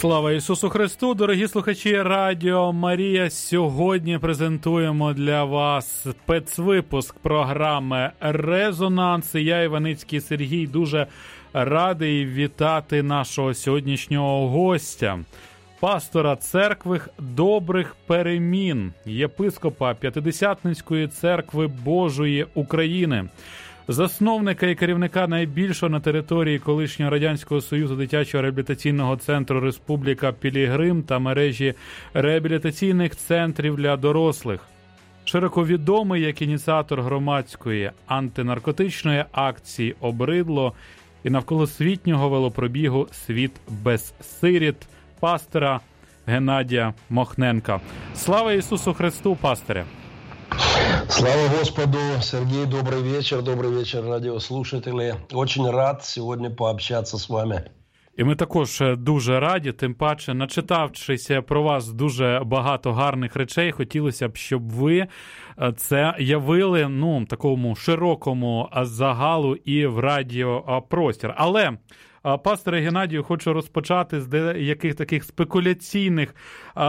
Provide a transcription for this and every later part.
Слава Ісусу Христу, дорогі слухачі Радіо Марія. Сьогодні презентуємо для вас спецвипуск програми Резонанс. Я Іваницький Сергій дуже радий вітати нашого сьогоднішнього гостя, пастора церкви добрих перемін, єпископа П'ятидесятницької церкви Божої України засновника і керівника найбільшого на території колишнього радянського союзу дитячого реабілітаційного центру Республіка Пілігрим та мережі реабілітаційних центрів для дорослих. Широко відомий як ініціатор громадської антинаркотичної акції Обридло і навколосвітнього велопробігу Світ без сиріт пастора Геннадія Мохненка. Слава Ісусу Христу, пастире! Слава Господу! Сергей, добрый вечер, добрый вечер, радиослушатели. Очень рад сегодня пообщаться с вами. І ми також е, дуже раді, тим паче, начитавшись про вас дуже багато гарних речей, хотілося б, щоб ви е, це явили ну такому широкому загалу і в радіопростір. Але е, пасторе Геннадію, хочу розпочати з деяких таких спекуляційних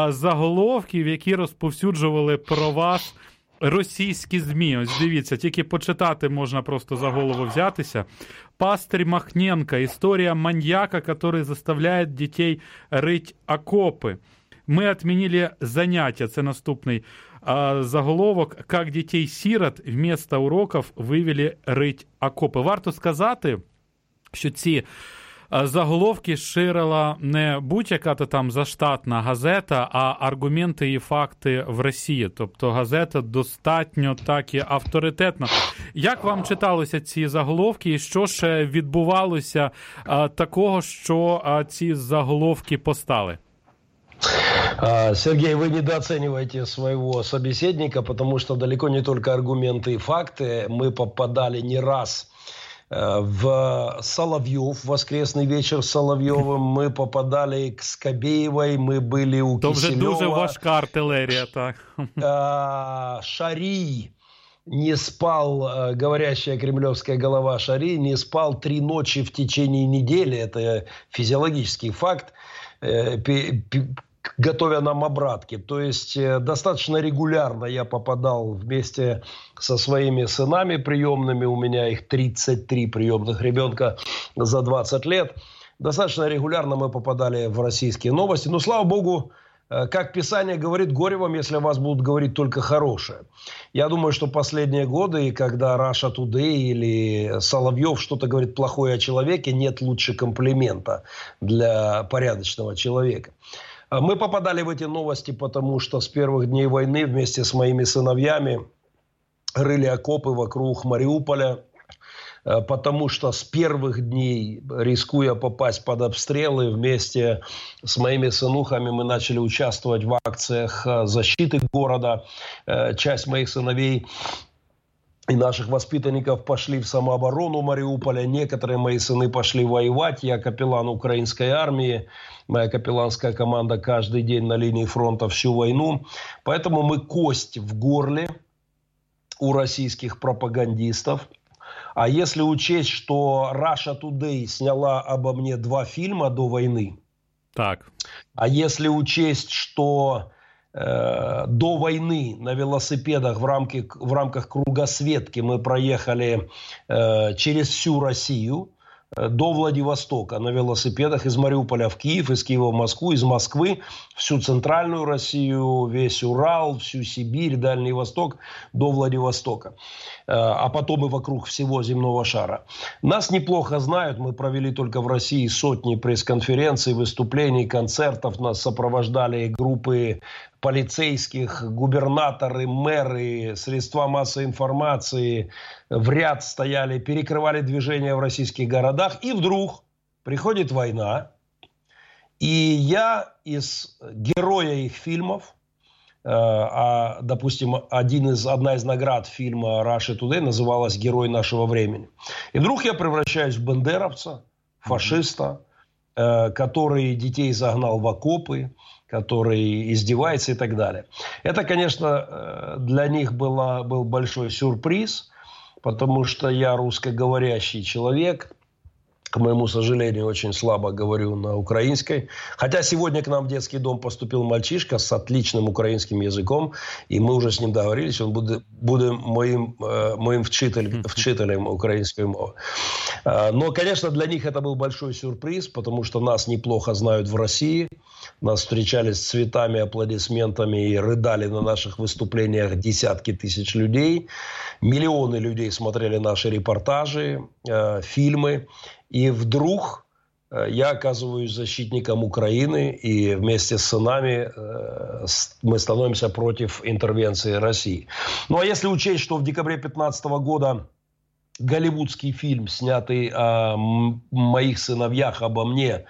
заголовків, які розповсюджували про вас російські ЗМІ. Ось дивіться, тільки почитати можна просто за голову взятися. Пастырь Махненко. История маньяка, который заставляет детей рыть окопы. Мы отменили занятия. Це наступний а, заголовок. Как дітей-сірот вместо уроків вивели рить окопи. Варто сказати, що ці заголовки ширила не будь-яка то там заштатна газета, а аргументи і факти в Росії. Тобто газета достатньо так і авторитетна. Як вам читалися ці заголовки, і що ж відбувалося а, такого, що а, ці заголовки постали? Сергей, вы недооцениваете своего собеседника, потому что далеко не только аргументы и факты. Мы попадали не раз Э, в Соловьев, воскресный вечер с Соловьевым, мы попадали к Скобеевой, мы были у То вже дуже важка артилерія, так. Шарий не спал, э, говорящая кремлевская голова Шари, не спал три ночи в течение недели. Это физиологический факт э, готовя нам обратки. То есть э, достаточно регулярно я попадал вместе со своими сынами приемными, у меня их 33 приемных ребенка за 20 лет. Достаточно регулярно мы попадали в российские новости. Но, слава богу, э, как Писание говорит, горе вам, если о вас будут говорить только хорошее. Я думаю, что последние годы, когда Раша Today или Соловьев что-то говорит плохое о человеке, нет лучше комплимента для порядочного человека. А мы попадали в эти новости, потому что с первых дней войны вместе с моими сыновьями рыли окопы вокруг Мариуполя, э, потому что с первых дней, рискуя попасть под обстрелы, вместе с моими сынухами мы начали участвовать в акциях э, защиты города. Э, часть моих сыновей и наших воспитанников пошли в самооборону Мариуполя. Некоторые мои сыны пошли воевать. Я капеллан украинской армии. Моя капелланская команда каждый день на линии фронта всю войну. Поэтому мы кость в горле у российских пропагандистов. А если учесть, что Russia Today сняла обо мне два фильма до войны, так. а если учесть, что до войны на велосипедах в, рамке, в рамках кругосветки мы проехали э, через всю Россию э, до Владивостока на велосипедах из Мариуполя в Киев, из Киева в Москву, из Москвы всю центральную Россию, весь Урал, всю Сибирь, Дальний Восток до Владивостока. Э, а потом и вокруг всего земного шара. Нас неплохо знают, мы провели только в России сотни пресс-конференций, выступлений, концертов, нас сопровождали группы полицейских, губернаторы, мэры, средства массовой информации в ряд стояли, перекрывали движение в российских городах. И вдруг приходит война, и я из героя их фильмов, э, а, допустим, один из, одна из наград фильма «Russia Today» называлась «Герой нашего времени». И вдруг я превращаюсь в бандеровца, фашиста, э, который детей загнал в окопы, который издевается и так далее. Это, конечно, э, для них было, был большой сюрприз, потому что я русскоговорящий человек, к моему сожалению, очень слабо говорю на украинской. Хотя сегодня к нам в детский дом поступил мальчишка с отличным украинским языком, и мы уже с ним договорились, он будет, будет моим, э, моим вчитель, вчителем украинской мовы. Э, но, конечно, для них это был большой сюрприз, потому что нас неплохо знают в России. Нас встречали с цветами, аплодисментами и рыдали на наших выступлениях десятки тысяч людей. Миллионы людей смотрели наши репортажи, э, фильмы. И вдруг э, я оказываюсь защитником Украины, и вместе с сынами э, мы становимся против интервенции России. Ну а если учесть, что в декабре 2015 года голливудский фильм, снятый о моих сыновьях, обо мне,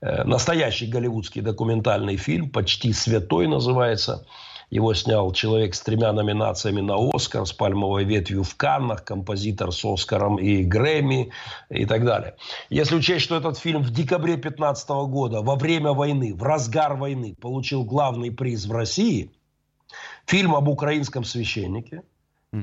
э, настоящий голливудский документальный фильм, почти святой называется – его снял человек с тремя номинациями на Оскар, с пальмовой ветвью в Каннах, композитор с Оскаром и Грэмми и так далее. Если учесть, что этот фильм в декабре 2015 года, во время войны, в разгар войны, получил главный приз в России, фильм об украинском священнике –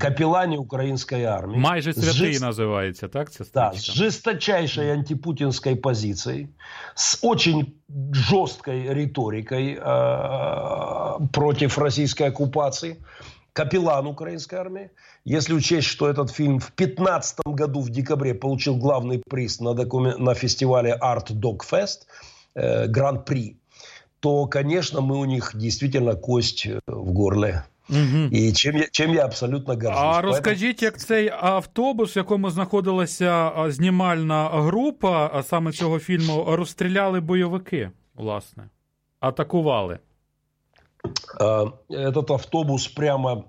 капелані української армії. Майже святий жест... називається, так? Це да, с жесточайшей антипутинской позицией, с очень жесткой риторикой э, против российской оккупации. Капеллан украинской армии. Если учесть, что этот фильм в 2015 году в декабре получил главный приз на, докумен... на фестивале Art Dog Fest, э, Гран-при, то, конечно, мы у них действительно кость в горле Угу. І чим я чим я абсолютно горжусь. А розкажіть, як цей автобус, в якому знаходилася знімальна група, а саме цього фільму, розстріляли бойовики, власне, атакували? Этот автобус прямо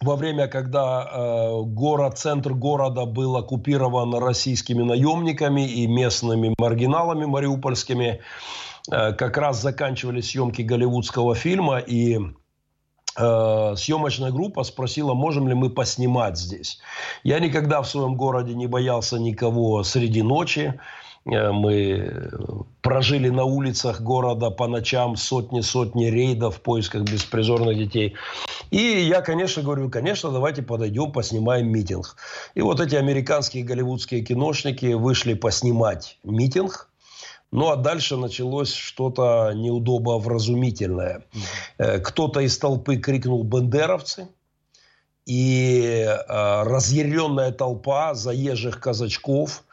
во время, когда э, город, центр города был оккупирован российскими наемниками и местными маргиналами мариупольскими, э, как раз заканчивали съемки голливудского фильма, и Э, съемочная группа спросила, можем ли мы поснимать здесь. Я никогда в своем городе не боялся никого среди ночи. Э, мы прожили на улицах города по ночам сотни-сотни рейдов в поисках беспризорных детей. И я, конечно, говорю, конечно, давайте подойдем, поснимаем митинг. И вот эти американские голливудские киношники вышли поснимать митинг – ну а дальше началось что-то неудобовразумительное. Mm-hmm. Кто-то из толпы крикнул «бендеровцы», и э, разъяренная толпа заезжих казачков,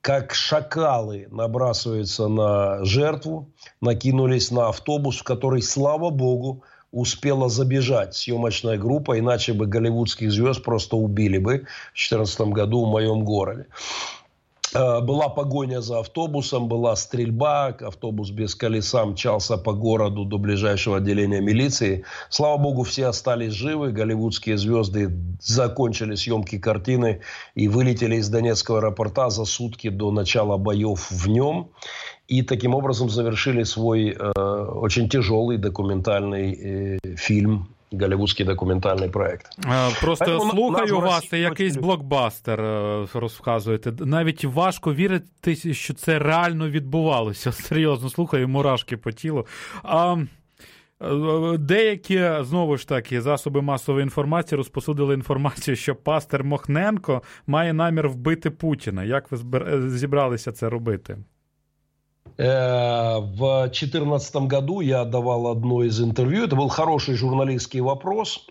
как шакалы, набрасываются на жертву, накинулись на автобус, в который, слава богу, успела забежать съемочная группа, иначе бы голливудских звезд просто убили бы в 2014 году в моем городе. Э, была погоня за автобусом, была стрельба, автобус без колеса мчался по городу до ближайшего отделения милиции. Слава богу, все остались живы, голливудские звезды закончили съемки картины и вылетели из Донецкого аэропорта за сутки до начала боев в нем. И таким образом завершили свой э, очень тяжелый документальный э, фильм голівудський документальний проект. Просто Поэтому слухаю вас, це якийсь блокбастер розказуєте. Навіть важко вірити, що це реально відбувалося. Серйозно слухаю, мурашки по тілу. А... Деякі знову ж таки засоби масової інформації розпосудили інформацію, що пастор Мохненко має намір вбити Путіна. Як ви зібралися це робити? Э, в 2014 году я давал одно из интервью. Это был хороший журналистский вопрос.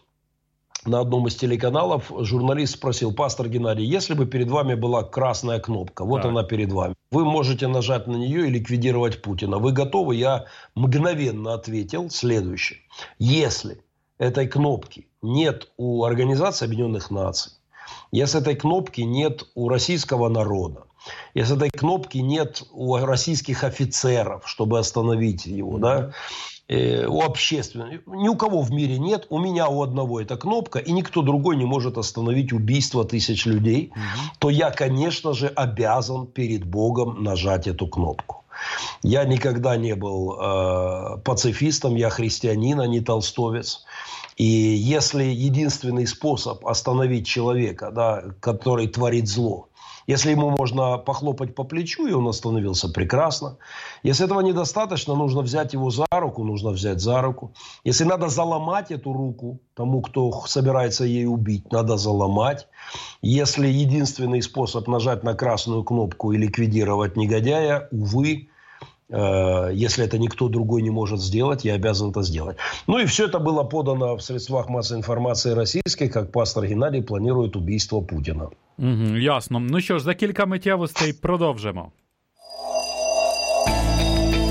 На одном из телеканалов журналист спросил, пастор Геннадий, если бы перед вами была красная кнопка, вот да. она перед вами, вы можете нажать на нее и ликвидировать Путина. Вы готовы? Я мгновенно ответил следующее. Если этой кнопки нет у Организации Объединенных Наций, если этой кнопки нет у российского народа, если этой кнопки нет у российских офицеров, чтобы остановить его, да, э, у общественных, ни у кого в мире нет, у меня у одного эта кнопка, и никто другой не может остановить убийство тысяч людей, угу. то я, конечно же, обязан перед Богом нажать эту кнопку. Я никогда не был э, пацифистом, я христианин, а не толстовец. И если единственный способ остановить человека, да, который творит зло, Если ему можно похлопать по плечу, и он остановился прекрасно. Если этого недостаточно, нужно взять его за руку, нужно взять за руку. Если надо заломать эту руку тому, кто собирается ей убить, надо заломать. Если единственный способ нажать на красную кнопку и ликвидировать негодяя, увы, если это никто другой не может сделать, я обязан это сделать. Ну и все это было подано в средствах массовой информации российской, как пастор Геннадий планирует убийство Путина. Угу, Ясно. Ну що ж, за кілька миттєвостей продовжимо.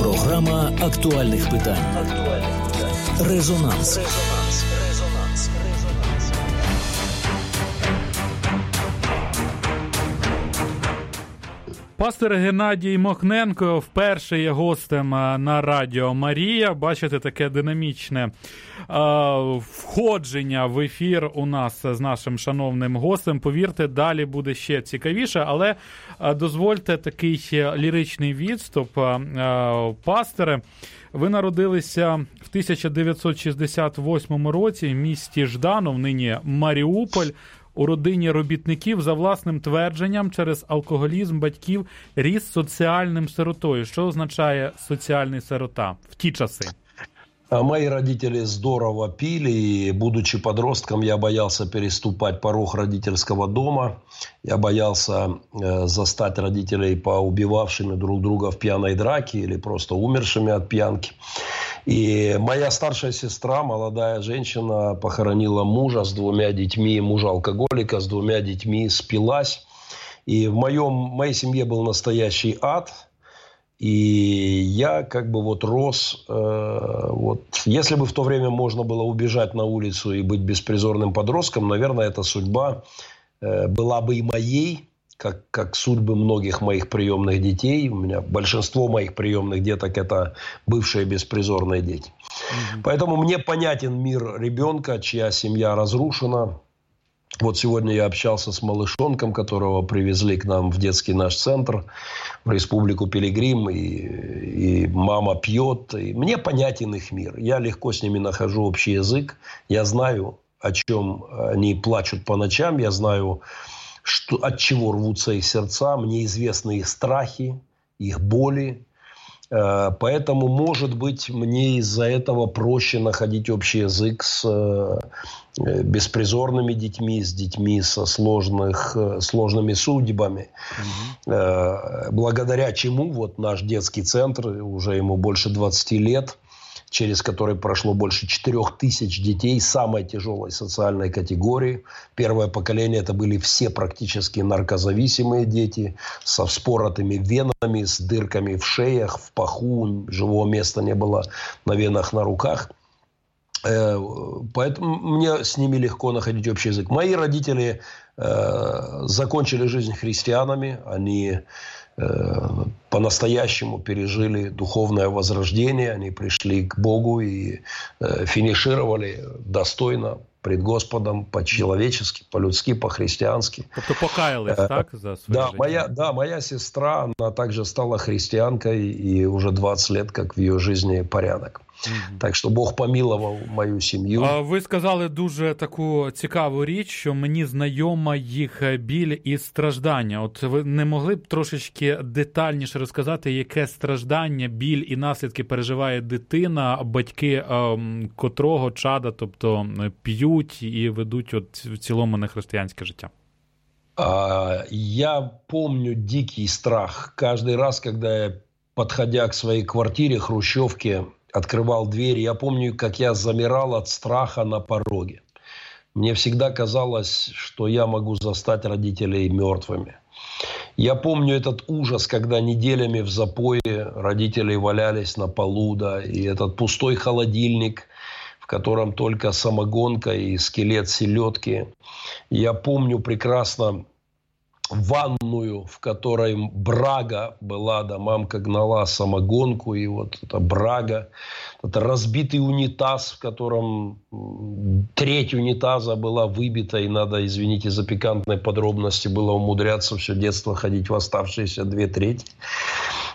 Програма актуальних питань. Резонанс. Резонанс. Пастор Геннадій Мохненко вперше є гостем на Радіо Марія. Бачите, таке динамічне входження в ефір у нас з нашим шановним гостем. Повірте, далі буде ще цікавіше, але дозвольте такий ліричний відступ. Пасторе, ви народилися в 1968 році в місті Жданов, нині Маріуполь у родині робітників за власним твердженням через алкоголізм батьків ріс соціальним сиротою. Що означає соціальний сирота в ті часи? Мои родители здорово пили, и будучи подростком, я боялся переступать порог родительского дома. Я боялся э, застать родителей поубивавшими друг друга в пьяной драке или просто умершими от пьянки. И моя старшая сестра, молодая женщина, похоронила мужа с двумя детьми, мужа алкоголика с двумя детьми, спилась. И в моем, моей семье был настоящий ад. И я как бы вот рос, э, вот, если бы в то время можно было убежать на улицу и быть беспризорным подростком, наверное, эта судьба э, была бы и моей, как, как судьбы многих моих приемных детей. У меня большинство моих приемных деток это бывшие беспризорные дети. Угу. Поэтому мне понятен мир ребенка, чья семья разрушена. Вот сегодня я общался с малышонком, которого привезли к нам в детский наш центр, в Республику Пилигрим, и, и мама пьет. И мне понятен их мир. Я легко с ними нахожу общий язык. Я знаю, о чем они плачут по ночам. Я знаю, что, от чего рвутся их сердца, мне известны их страхи, их боли. Э, поэтому, может быть, мне из-за этого проще находить общий язык с э, беспризорными детьми, с детьми со сложных, э, сложными судьбами. Угу. Благодаря чему вот наш детский центр, уже ему больше 20 лет, через который прошло больше 4 тысяч детей самой тяжелой социальной категории. Первое поколение это были все практически наркозависимые дети со вспоротыми венами, с дырками в шеях, в паху, живого места не было на венах, на руках. Э, поэтому мне с ними легко находить общий язык. Мои родители э, закончили жизнь христианами. Они по-настоящему пережили духовное возрождение, они пришли к Богу и э, финишировали достойно пред Господом по-человечески, по-людски, по-христиански. Тобто покаялись, э, так, за своє да, життя? Моя, да, моя сестра, она также стала христианкой, и уже 20 лет, как в ее жизни порядок. Так що Бог помилував мою сім'ю. Ви сказали дуже таку цікаву річ, що мені знайома їх біль і страждання. От ви не могли б трошечки детальніше розказати, яке страждання, біль і наслідки переживає дитина, батьки ем, котрого чада, тобто п'ють і ведуть от в цілому нехристиянське життя. Я помню дикий страх. Каждый раз, когда я, подходя к своей квартире, хрущевке, открывал дверь. Я помню, как я замирал от страха на пороге. Мне всегда казалось, что я могу застать родителей мертвыми. Я помню этот ужас, когда неделями в запое родители валялись на полу, да, и этот пустой холодильник, в котором только самогонка и скелет селедки. Я помню прекрасно ванную, в которой брага была, да, мамка гнала самогонку, и вот это брага, это разбитый унитаз, в котором треть унитаза была выбита, и надо, извините за пикантные подробности, было умудряться все детство ходить в оставшиеся две трети.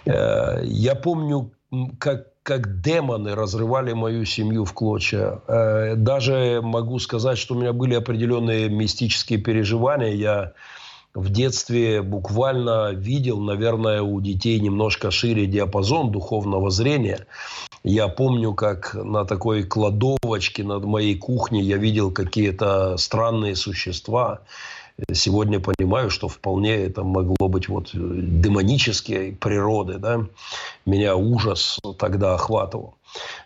Э, я помню, как как демоны разрывали мою семью в клочья. Э, даже могу сказать, что у меня были определенные мистические переживания. Я в детстве буквально видел, наверное, у детей немножко шире диапазон духовного зрения. Я помню, как на такой кладовочке над моей кухней я видел какие-то странные существа. Сегодня понимаю, что вполне это могло быть вот демонические природы. Да? Меня ужас тогда охватывал.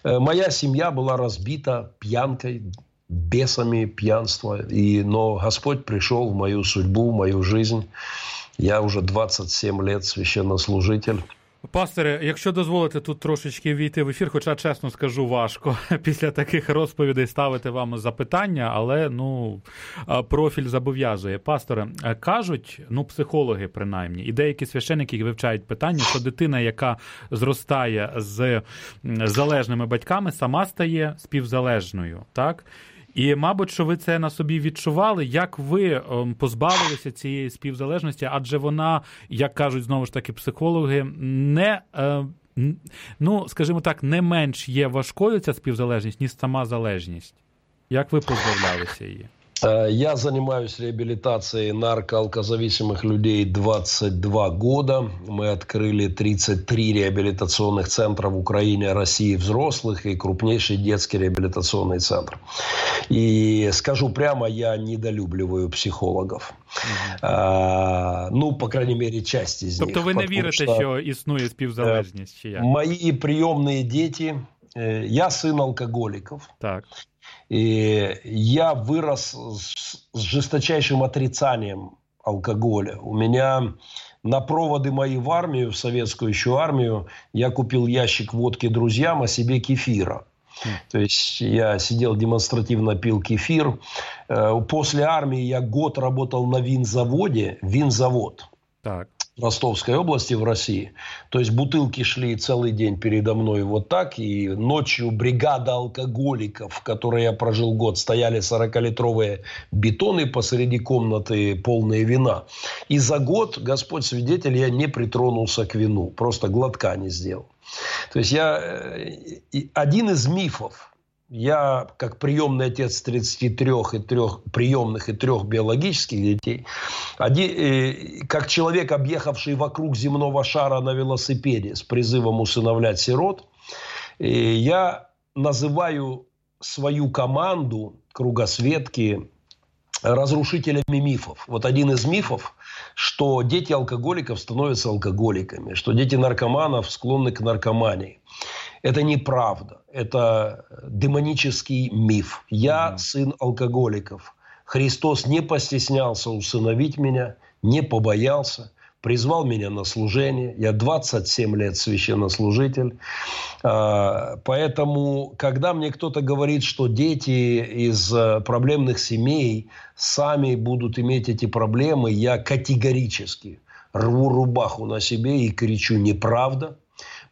Э, моя семья была разбита пьянкой, бесами пьянства. И, но Господь пришел в мою судьбу, в мою жизнь. Я уже 27 лет священнослужитель. Пасторе, якщо дозволите тут трошечки війти в ефір, хоча чесно скажу, важко після таких розповідей ставити вам запитання, але ну профіль зобов'язує. Пасторе, кажуть, ну психологи принаймні, і деякі священники які вивчають питання, що дитина, яка зростає з залежними батьками, сама стає співзалежною, так. І, мабуть, що ви це на собі відчували, як ви ем, позбавилися цієї співзалежності, адже вона, як кажуть знову ж таки психологи, не е, ну, скажімо так, не менш є важкою ця співзалежність, ніж сама залежність. Як ви позбавлялися її? Э, я занимаюсь реабилитацией наркоалкозависимых людей 22 года. Мы открыли 33 реабилитационных центра в Украине, России взрослых и крупнейший детский реабилитационный центр. И скажу прямо, я недолюбливаю психологов. Угу. А, ну, по крайней мере, часть из тобто них. Тобто ви не вірите, що, що існує співзалежність? Чи як? Мои приемные дети, э, я сын алкоголиков. Так. И я вырос с, с жесточайшим отрицанием алкоголя. У меня на проводы мои в армию, в советскую еще армию, я купил ящик водки друзьям, а себе кефира. То есть я сидел демонстративно пил кефир. Э, после армии я год работал на винзаводе, винзавод. Так. Ростовской области в России. То есть бутылки шли целый день передо мной вот так. И ночью бригада алкоголиков, в которой я прожил год, стояли 40-литровые бетоны посреди комнаты, полные вина. И за год, Господь свидетель, я не притронулся к вину. Просто глотка не сделал. То есть я... Э, один из мифов, я, как приемный отец 33 и трех приемных и трех биологических детей, один, э, как человек, объехавший вокруг земного шара на велосипеде с призывом усыновлять сирот, э, я называю свою команду кругосветки разрушителями мифов. Вот один из мифов, что дети алкоголиков становятся алкоголиками, что дети наркоманов склонны к наркомании. Это неправда. Это демонический миф. Я mm-hmm. сын алкоголиков. Христос не постеснялся усыновить меня, не побоялся, призвал меня на служение. Я 27 лет священнослужитель. А, поэтому, когда мне кто-то говорит, что дети из э, проблемных семей сами будут иметь эти проблемы, я категорически рву рубаху на себе и кричу «неправда».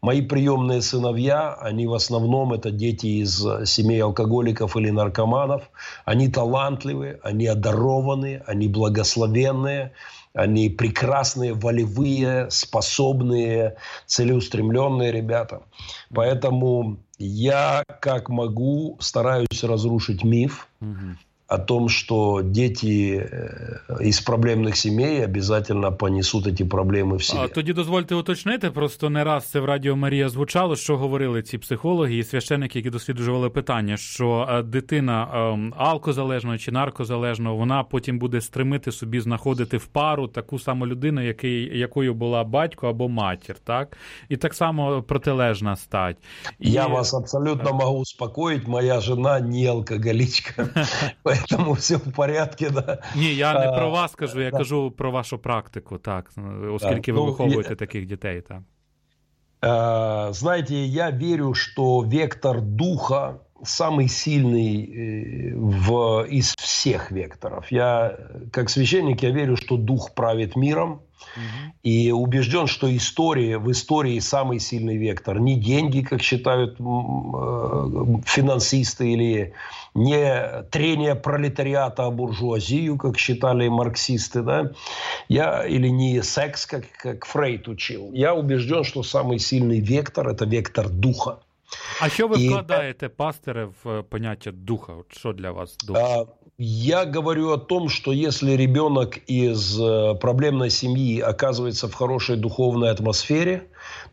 Мои приемные сыновья, они в основном это дети из э, семей алкоголиков или наркоманов. Они талантливые, они одарованные, они благословенные, они прекрасные, волевые, способные, целеустремленные ребята. Поэтому я, как могу, стараюсь разрушить миф. Угу о том, что дети із проблемних сімей обов'язково понесуть ці проблеми в себе. А тоді дозвольте уточнити, просто не раз це в Радіо Марія звучало, що говорили ці психологи і священники, які досліджували питання, що е, дитина ем, алкозалежного чи наркозалежного, вона потім буде стремити собі знаходити в пару таку саму людину, який, якою була батько або матір, так? І так само протилежна стать. І... Я вас абсолютно можу успокоїти, моя жена не алкоголічка. Тому все в порядку. Да. Ні, я не про вас кажу, я кажу про вашу практику, так, оскільки ви ну, виховуєте таких дітей. так. Знаете, я верю, что вектор духа самый сильный э, в, из всех векторов. Я, как священник, я верю, что дух правит миром. и убежден, что история, в истории самый сильный вектор. Не деньги, как считают э, финансисты, или не трение пролетариата о буржуазию, как считали марксисты, да? Я, или не секс, как, как Фрейд учил. Я убежден, что самый сильный вектор – это вектор духа. А що ви и... вкладаєте, в понятие духа? Что для вас дух? А, я говорю о том, что если ребенок из проблемной семьи оказывается в хорошей духовной атмосфере,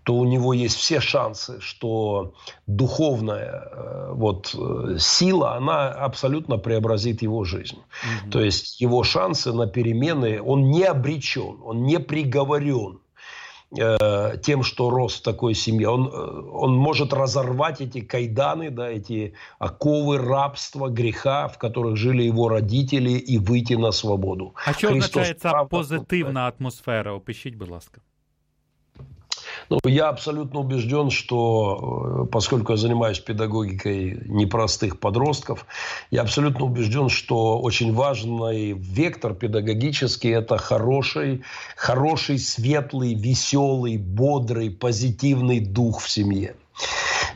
то у него есть все шансы, что духовная э, вот, э, сила, она абсолютно преобразит его жизнь. Угу. То есть его шансы на перемены, он не обречен, он не приговорен э, тем, что рос в такой семье. Он, он может разорвать эти кайданы, да, эти оковы рабства, греха, в которых жили его родители, и выйти на свободу. А що означається позитивна атмосфера? Опишіть, будь ласка. Ну, я абсолютно убежден, что э, поскольку я занимаюсь педагогикой непростых подростков, я абсолютно убежден, что очень важный вектор педагогический – это хороший, хороший, светлый, веселый, бодрый, позитивный дух в семье.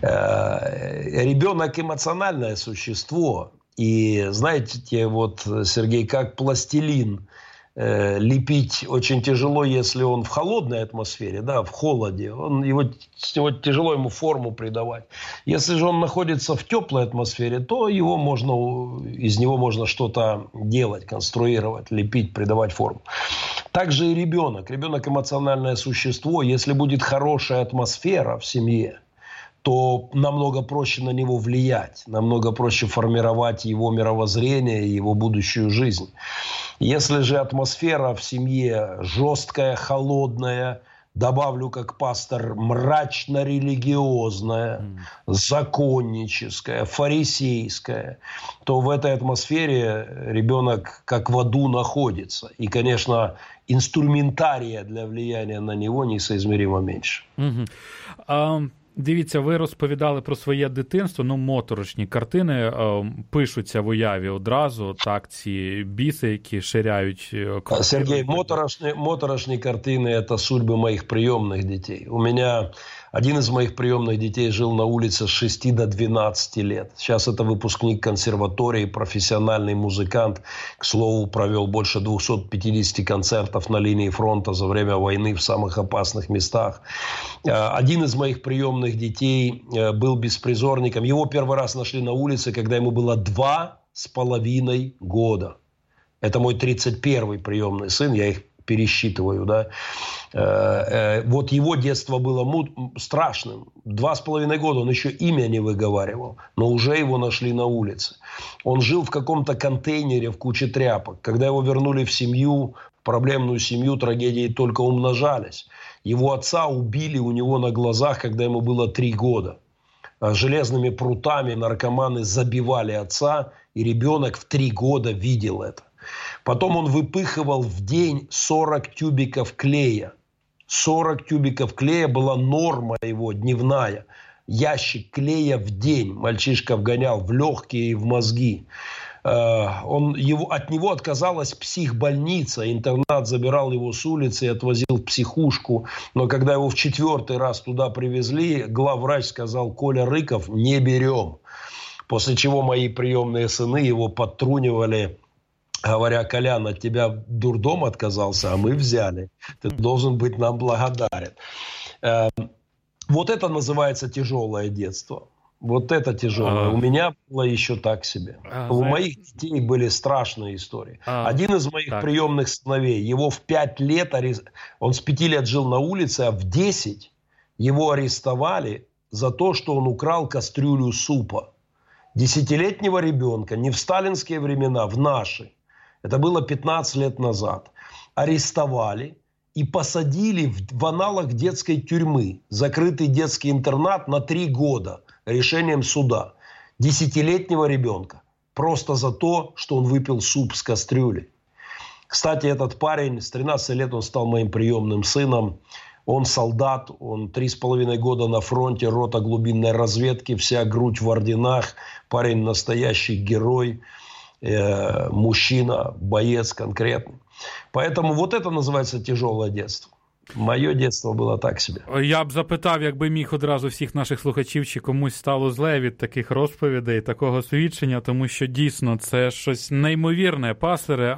Э, ребенок эмоциональное существо, и знаете, вот, Сергей, как пластилин – Э, лепить очень тяжело, если он в холодной атмосфере, да, в холоде. Он, его, его тяжело ему форму придавать. Если же он находится в теплой атмосфере, то его можно, из него можно что-то делать, конструировать, лепить, придавать форму. Также и ребенок. Ребенок эмоциональное существо. Если будет хорошая атмосфера в семье, то намного проще на него влиять, намного проще формировать его мировоззрение его будущую жизнь. Если же атмосфера в семье жесткая, холодная, добавлю как пастор, мрачно-религиозная, законническая, фарисейская, то в этой атмосфере ребенок как в аду находится. И, конечно, инструментария для влияния на него несоизмеримо меньше. Mm-hmm. Um... Дивіться, ви розповідали про своє дитинство. Ну, моторошні картини е, пишуться в уяві одразу. Так, ці біси, які ширяють картини. Сергій, моторошні, моторошні картини це судьби моїх прийомних дітей. У мене один из моих приемных детей жил на улице с 6 до 12 лет. Сейчас это выпускник консерватории, профессиональный музыкант. К слову, провел больше 250 концертов на линии фронта за время войны в самых опасных местах. Э, один из моих приемных детей э, был беспризорником. Его первый раз нашли на улице, когда ему было два с половиной года. Это мой 31-й приемный сын, я их пересчитываю, да. Э, э, вот его детство было страшным. Два с половиной года он еще имя не выговаривал, но уже его нашли на улице. Он жил в каком-то контейнере в куче тряпок. Когда его вернули в семью, в проблемную семью, трагедии только умножались. Его отца убили у него на глазах, когда ему было три года. А железными прутами наркоманы забивали отца, и ребенок в три года видел это. Потом он выпыхивал в день 40 тюбиков клея. 40 тюбиков клея была норма его дневная. Ящик клея в день мальчишка вгонял в легкие и в мозги. Э, он, его, от него отказалась психбольница. Интернат забирал его с улицы и отвозил в психушку. Но когда его в четвертый раз туда привезли, главврач сказал, Коля Рыков, не берем. После чего мои приемные сыны его подтрунивали говоря, Колян, от тебя дурдом отказался, а мы взяли. Ты должен быть нам благодарен. Эм, вот это называется тяжелое детство. Вот это тяжелое. А... У меня было еще так себе. А, У знаешь... моих детей были страшные истории. А... Один из моих так. приемных сыновей, его в пять лет, он с пяти лет жил на улице, а в десять его арестовали за то, что он украл кастрюлю супа. Десятилетнего ребенка, не в сталинские времена, в наши. Это было 15 лет назад. Арестовали и посадили в, в аналог детской тюрьмы. Закрытый детский интернат на три года решением суда. Десятилетнего ребенка. Просто за то, что он выпил суп с кастрюли. Кстати, этот парень с 13 лет он стал моим приемным сыном. Он солдат, он три с половиной года на фронте, рота глубинной разведки, вся грудь в орденах. Парень настоящий герой э, мужчина, боец конкретный. Поэтому вот это называется тяжелое детство. Моє дитинство було так собі. Я б запитав, якби міг одразу всіх наших слухачів, чи комусь стало зле від таких розповідей, такого свідчення, тому що дійсно це щось неймовірне, пасере.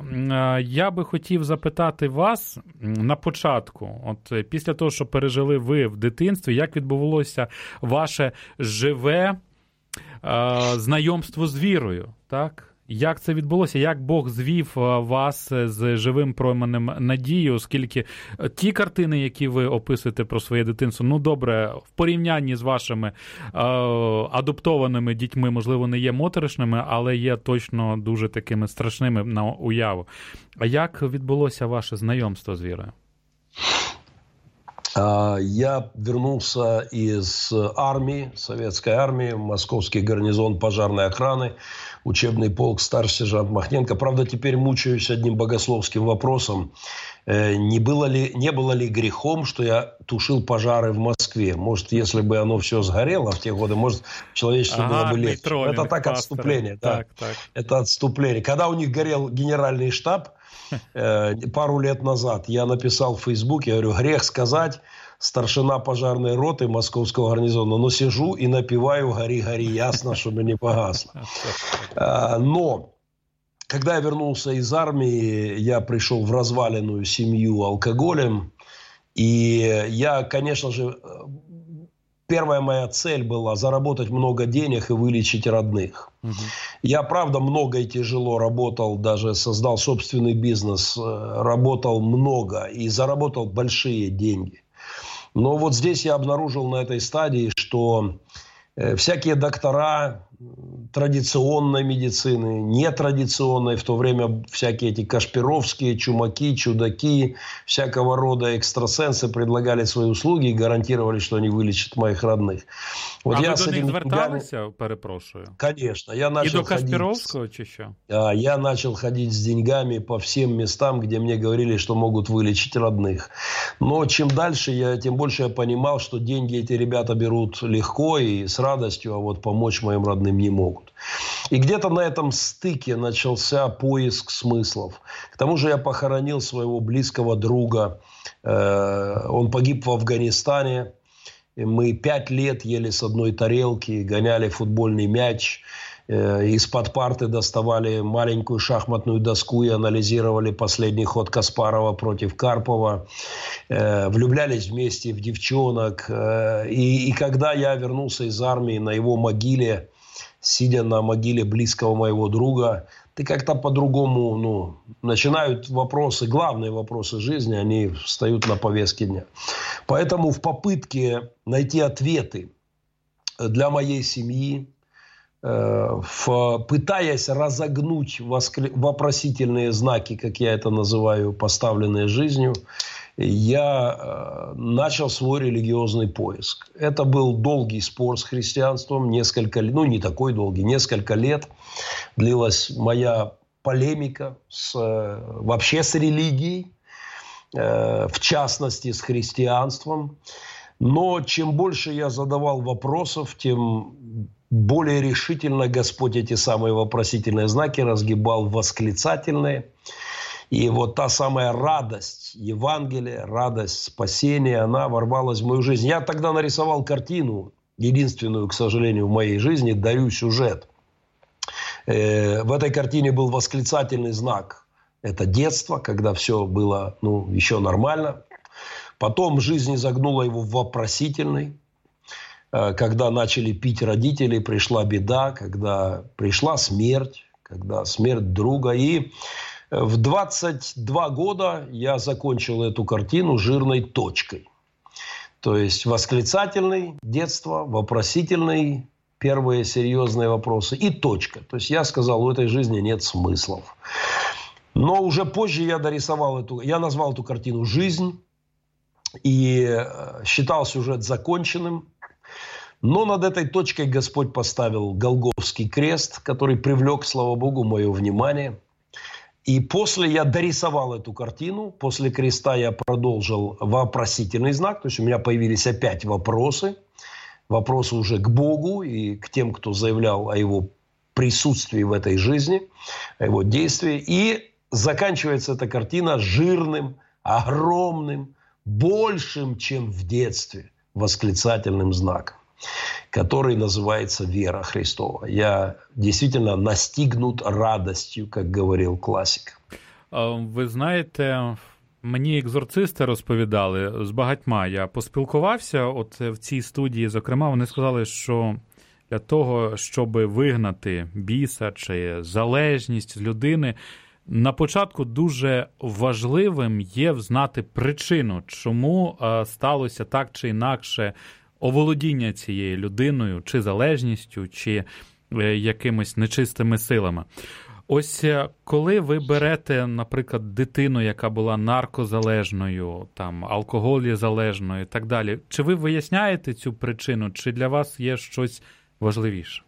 Я би хотів запитати вас на початку, от після того, що пережили ви в дитинстві, як відбувалося ваше живе е, знайомство з вірою, так? Як це відбулося? Як Бог звів е, вас е, з живим променем надії, оскільки е, ті картини, які ви описуєте про своє дитинство, ну добре, в порівнянні з вашими е, адаптованими дітьми, можливо, не є моторошними, але є точно дуже такими страшними на уяву. А як відбулося ваше знайомство з вірою? Я вернулся из армии, советской армии, московский гарнизон пожарной охраны учебный полк старший сержант Махненко. Правда, теперь мучаюсь одним богословским вопросом. Э, не было, ли, не было ли грехом, что я тушил пожары в Москве? Может, если бы оно все сгорело в те годы, может, человечество ага, было бы легче. Это так пастора. отступление. Да. Так, так. Это отступление. Когда у них горел генеральный штаб пару лет назад, я написал в Фейсбуке, я говорю, грех сказать, старшина пожарной роты московского гарнизона, но сижу и напиваю «Гори, гори, ясно, чтобы не погасло». А, но когда я вернулся из армии, я пришел в разваленную семью алкоголем. И я, конечно же, первая моя цель была заработать много денег и вылечить родных. Угу. Я, правда, много и тяжело работал, даже создал собственный бизнес, э, работал много и заработал большие деньги. Но вот здесь я обнаружил на этой стадии, что э, всякие доктора, традиционной медицины, нетрадиционной, в то время всякие эти кашпировские, чумаки, чудаки, всякого рода экстрасенсы предлагали свои услуги и гарантировали, что они вылечат моих родных. Вот а я ви до них зверталися, перепрошую? Конечно. Я начал И до Каспировского чи що? Я начал ходить с деньгами по всем местам, где мне говорили, что могут вылечить родных. Но чем дальше, я, тем больше я понимал, что деньги эти ребята берут легко и с радостью, а вот помочь моим родным не могут. И где-то на этом стыке начался поиск смыслов. К тому же я похоронил своего близкого друга. Э, он погиб в Афганистане. И мы пять лет ели с одной тарелки, гоняли футбольный мяч. Э, из-под парты доставали маленькую шахматную доску и анализировали последний ход Каспарова против Карпова. Э, влюблялись вместе в девчонок. И, и когда я вернулся из армии на его могиле, сидя на могиле близкого моего друга, ты как-то по-другому, ну, начинают вопросы, главные вопросы жизни, они встают на повестке дня. Поэтому в попытке найти ответы для моей семьи, э, в, пытаясь разогнуть вопросительные знаки, как я это называю, поставленные жизнью, я э, начал свой религиозный поиск. Это был долгий спор с христианством, несколько, ну не такой долгий, несколько лет длилась моя полемика с, э, вообще с религией, э, в частности с христианством. Но чем больше я задавал вопросов, тем более решительно Господь эти самые вопросительные знаки разгибал в восклицательные. И вот та самая радость Евангелия, радость спасения, она ворвалась в мою жизнь. Я тогда нарисовал картину, единственную, к сожалению, в моей жизни, дарю сюжет. Э, в этой картине был восклицательный знак. Это детство, когда все было ну, еще нормально. Потом жизнь изогнула его в вопросительный. Э, когда начали пить родители, пришла беда, когда пришла смерть, когда смерть друга. И в 22 года я закончил эту картину жирной точкой. То есть восклицательный детство, вопросительный первые серьезные вопросы и точка. То есть я сказал, у этой жизни нет смыслов. Но уже позже я дорисовал эту, я назвал эту картину «Жизнь» и э, считал сюжет законченным. Но над этой точкой Господь поставил Голговский крест, который привлек, слава Богу, мое внимание – и после я дорисовал эту картину, после креста я продолжил вопросительный знак, то есть у меня появились опять вопросы, вопросы уже к Богу и к тем, кто заявлял о его присутствии в этой жизни, о его действии. И заканчивается эта картина жирным, огромным, большим, чем в детстве, восклицательным знаком который называется вера Христова. Я действительно настигнут радостью, как говорил классик. Ви знаєте, мені екзорцисти розповідали з багатьма. Я поспілкувався от в цій студії. Зокрема, вони сказали, що для того, щоб вигнати біса чи залежність з людини, на початку дуже важливим є взнати причину, чому сталося так чи інакше оволодіння цією людиною, чи залежністю, чи е, якимись нечистими силами. Ось е, коли ви берете, наприклад, дитину, яка була наркозалежною, там алкоголі залежною і так далі, чи ви виясняєте цю причину, чи для вас є щось важливіше?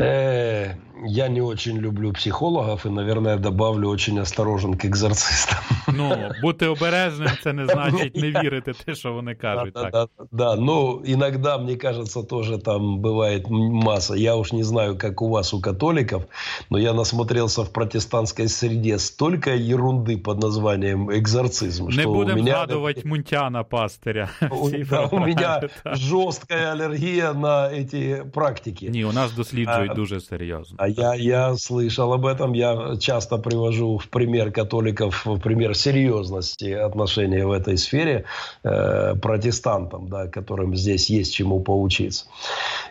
Э, я не очень люблю психологов и, наверное, добавлю очень осторожен к экзорцистам. Ну, бути обережним, це не значить не вірити те, що вони кажуть. Да, так. да, да, да. Ну, иногда, мне кажется, тоже там бывает масса. Я уж не знаю, как у вас, у католиков, но я насмотрелся в протестантской среде столько ерунды под названием экзорцизм. Не что будем у меня... згадувати Мунтяна пастиря. У, да, у меня жесткая аллергия на эти практики. Ні, у нас досліджують дуже серйозно. А я, я слышал об этом. Я часто привожу в пример католиков, в пример серьезности отношения в этой сфере э, протестантам, да, которым здесь есть чему поучиться.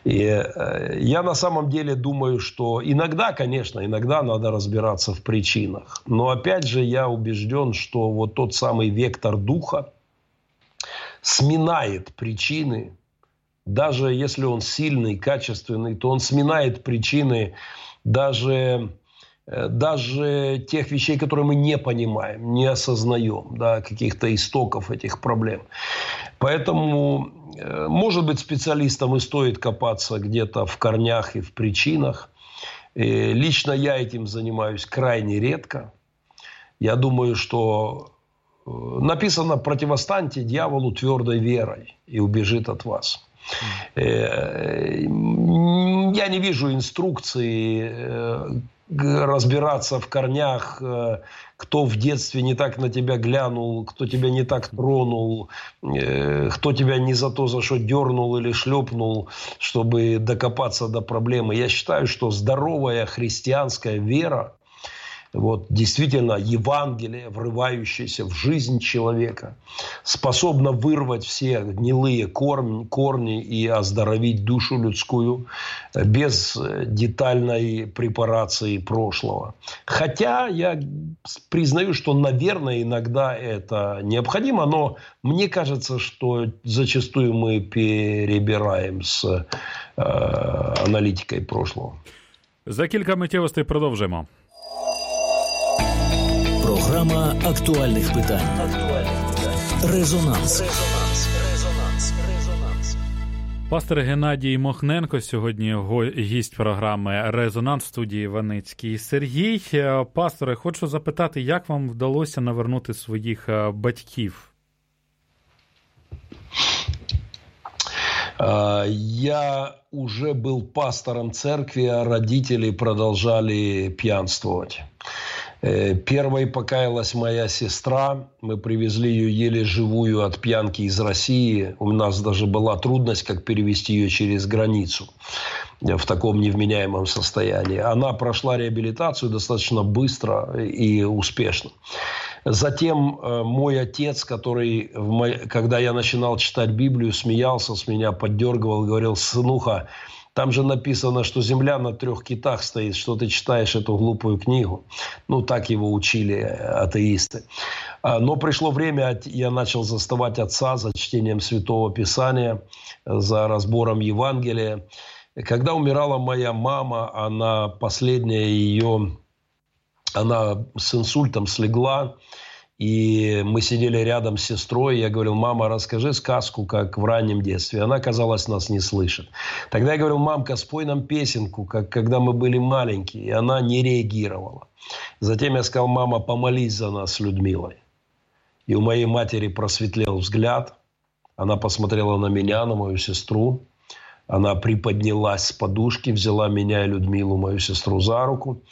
И э, я на самом деле думаю, что иногда, конечно, иногда надо разбираться в причинах. Но опять же я убежден, что вот тот самый вектор духа сминает причины даже если он сильный, качественный, то он сминает причины даже, э, даже тех вещей, которые мы не понимаем, не осознаем, да, каких-то истоков этих проблем. Поэтому, э, может быть, специалистам и стоит копаться где-то в корнях и в причинах. И лично я этим занимаюсь крайне редко. Я думаю, что э, написано «противостаньте дьяволу твердой верой, и убежит от вас». Э, я не вижу инструкции э, разбираться в корнях, э, кто в детстве не так на тебя глянул, кто тебя не так тронул, кто тебя не за то, за что дернул или шлепнул, чтобы докопаться до проблемы. Я считаю, что здоровая христианская вера вот, действительно Евангелие, врывающееся в жизнь человека, способно вырвать все гнилые корни, корни и оздоровить душу людскую без детальной препарации прошлого. Хотя я признаю, что, наверное, иногда это необходимо, но мне кажется, что зачастую мы перебираем с э, аналитикой прошлого. За кілька миттєвостей продовжимо. Програма актуальних питань. Резонанс. Пастор Геннадій Мохненко сьогодні гість програми Резонанс в студії Ваницький Сергій. Е, пасторе, хочу запитати, як вам вдалося навернути своїх е, батьків? Я уже был пастором церкви, а родители продолжали пьянствовать. Э, первой покаялась моя сестра. Мы привезли ее еле живую от пьянки из России. У нас даже была трудность, как перевести ее через границу в таком невменяемом состоянии. Она прошла реабилитацию достаточно быстро и успешно. Затем э, мой отец, который, когда я начинал читать Библию, смеялся с меня, поддергивал, говорил, сынуха, там же написано, что земля на трех китах стоит, что ты читаешь эту глупую книгу. Ну, так его учили атеисты. А, но пришло время, я начал заставать отца за чтением Святого Писания, за разбором Евангелия. Когда умирала моя мама, она последняя ее, она с инсультом слегла, и мы сидели рядом с сестрой, я говорил, мама, расскажи сказку, как в раннем детстве. Она, казалось, нас не слышит. Тогда я говорил, мамка, спой нам песенку, как когда мы были маленькие. И она не реагировала. Затем я сказал, мама, помолись за нас Людмилой. И у моей матери просветлел взгляд. Она посмотрела на меня, на мою сестру. Она приподнялась с подушки, взяла меня и Людмилу, мою сестру, за руку.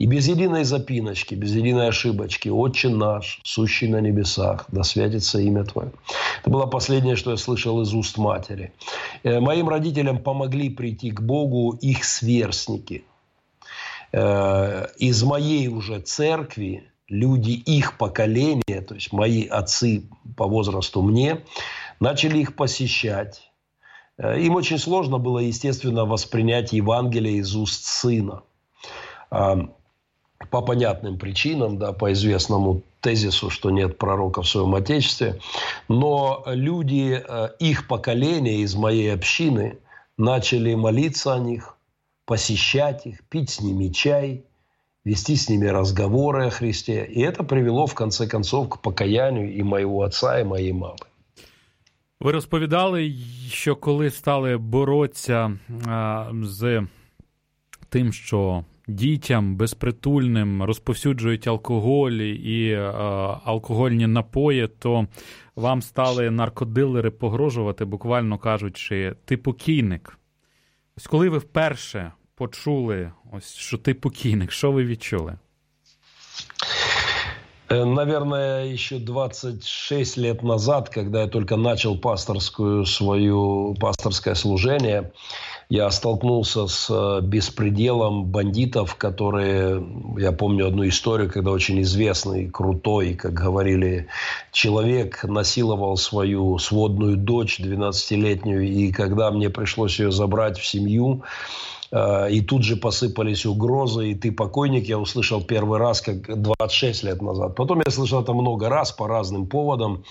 И без единой запиночки, без единой ошибочки. «Отче наш, сущий на небесах, да святится имя Твое». Это было последнее, что я слышал из уст матери. Э, моим родителям помогли прийти к Богу их сверстники. Э, из моей уже церкви люди их поколения, то есть мои отцы по возрасту мне, начали их посещать. Э, им очень сложно было, естественно, воспринять Евангелие из уст сына. По понятным причинам, да, по известному тезису, что нет пророка в своем Отечестве. Но люди э, их поколения из моей общины начали молиться о них, посещать их, пить с ними чай, вести с ними разговоры о Христе. И это привело, в конце концов, к покаянию и моего отца, и моей мамы. Ви розповідали, що коли стали боротися а, з тим, що дітям безпритульним розповсюджують алкоголь і е, алкогольні напої, то вам стали наркодилери погрожувати, буквально кажучи, ти покійник. Ось коли ви вперше почули, ось що ти покійник, що ви відчули? Э, наверное, еще 26 лет назад, когда я только начал пасторскую свою пасторское служение, я столкнулся с э, беспределом бандитов, которые, я помню одну историю, когда очень известный, крутой, как говорили, человек насиловал свою сводную дочь 12-летнюю, и когда мне пришлось ее забрать в семью, и тут же посыпались угрозы, и ты покойник, я услышал первый раз, как 26 лет назад. Потом я слышал это много раз по разным поводам.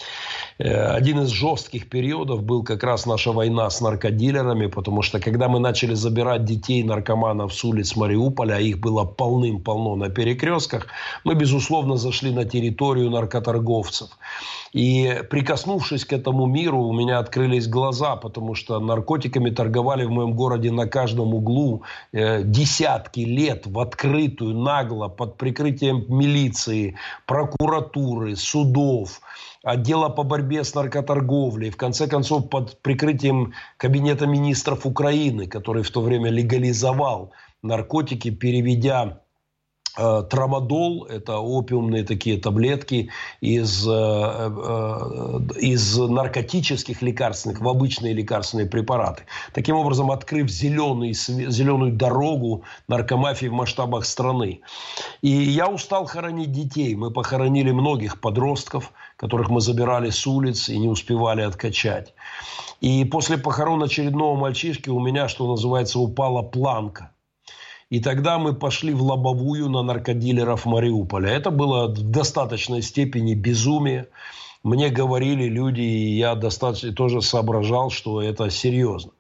Э, один из жестких периодов был как раз наша война с наркодилерами, потому что когда мы начали забирать детей наркоманов с улиц Мариуполя, а их было полным-полно на перекрестках, мы, безусловно, зашли на территорию наркоторговцев. И прикоснувшись к этому миру, у меня открылись глаза, потому что наркотиками торговали в моем городе на каждом углу э, десятки лет в открытую, нагло, под прикрытием милиции, прокуратуры, судов, отдела по борьбе с наркоторговлей, в конце концов под прикрытием Кабинета министров Украины, который в то время легализовал наркотики, переведя трамадол – это опиумные такие таблетки из, э, э, из наркотических лекарственных в обычные лекарственные препараты. Таким образом, открыв зеленый, зеленую дорогу наркомафии в масштабах страны. И я устал хоронить детей. Мы похоронили многих подростков, которых мы забирали с улиц и не успевали откачать. И после похорон очередного мальчишки у меня, что называется, упала планка – и тогда мы пошли в лобовую на наркодилеров Мариуполя. Это было в достаточной степени безумие. Мне говорили люди, и я достаточно тоже соображал, что это серьезно.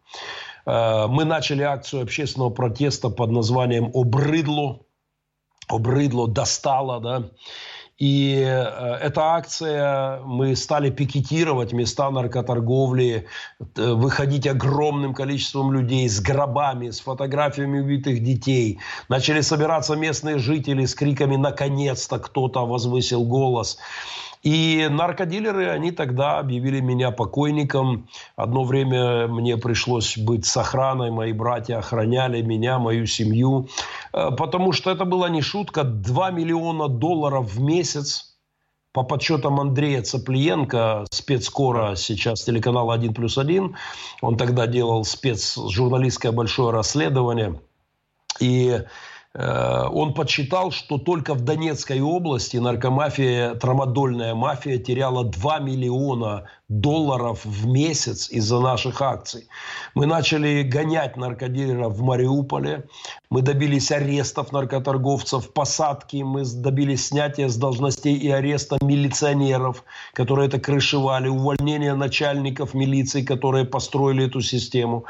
Э, мы начали акцию общественного протеста под названием «Обрыдло». «Обрыдло достало», да. И э, эта акция, мы стали пикетировать места наркоторговли, э, выходить огромным количеством людей с гробами, с фотографиями убитых детей. Начали собираться местные жители с криками «наконец-то кто-то возвысил голос». И наркодилеры, они тогда объявили меня покойником. Одно время мне пришлось быть с охраной, мои братья охраняли меня, мою семью, э, потому что это была не шутка, 2 миллиона долларов в месяц. По подсчетам Андрея Цаплиенко, спецкора сейчас телеканала «1 плюс 1», он тогда делал спецжурналистское большое расследование, и он подсчитал, что только в Донецкой области наркомафия, трамадольная мафия теряла 2 миллиона долларов в месяц из-за наших акций. Мы начали гонять наркодилеров в Мариуполе. Мы добились арестов наркоторговцев, посадки. Мы добились снятия с должностей и ареста милиционеров, которые это крышевали, увольнения начальников милиции, которые построили эту систему.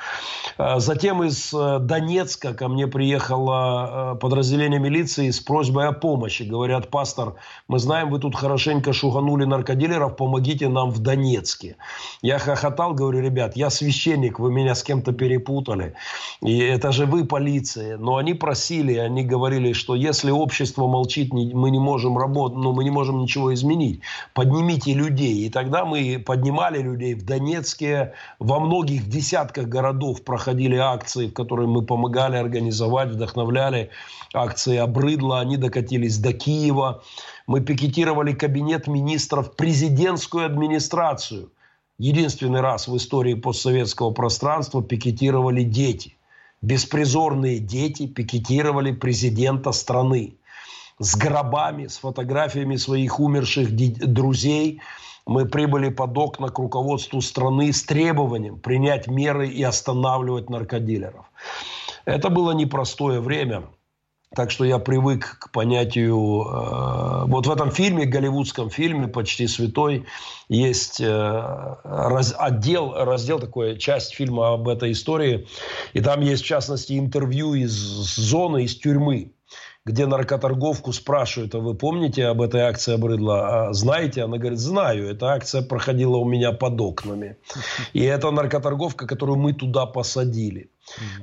Э, затем из э, Донецка ко мне приехало э, подразделение милиции с просьбой о помощи. Говорят, пастор, мы знаем, вы тут хорошенько шуганули наркодилеров, помогите нам в Донецк. Донецке. Я хохотал, говорю, ребят, я священник, вы меня с кем-то перепутали. И это же вы полиция. Но они просили, они говорили, что если общество молчит, мы не можем работать, ну, мы не можем ничего изменить. Поднимите людей. И тогда мы поднимали людей в Донецке, во многих десятках городов проходили акции, в которые мы помогали организовать, вдохновляли. Акции обрыдло, они докатились до Киева. Мы пикетировали кабинет министров, президентскую администрацию. Единственный раз в истории постсоветского пространства пикетировали дети. Беспризорные дети пикетировали президента страны. С гробами, с фотографиями своих умерших друзей мы прибыли под окна к руководству страны с требованием принять меры и останавливать наркодилеров. Это было непростое время – так что я привык к понятию... Э, вот в этом фильме, голливудском фильме «Почти святой», есть э, раз, отдел, раздел такой, часть фильма об этой истории. И там есть, в частности, интервью из зоны, из тюрьмы где наркоторговку спрашивают, а вы помните об этой акции Обрыдла? А знаете? Она говорит, знаю, эта акция проходила у меня под окнами. И это наркоторговка, которую мы туда посадили.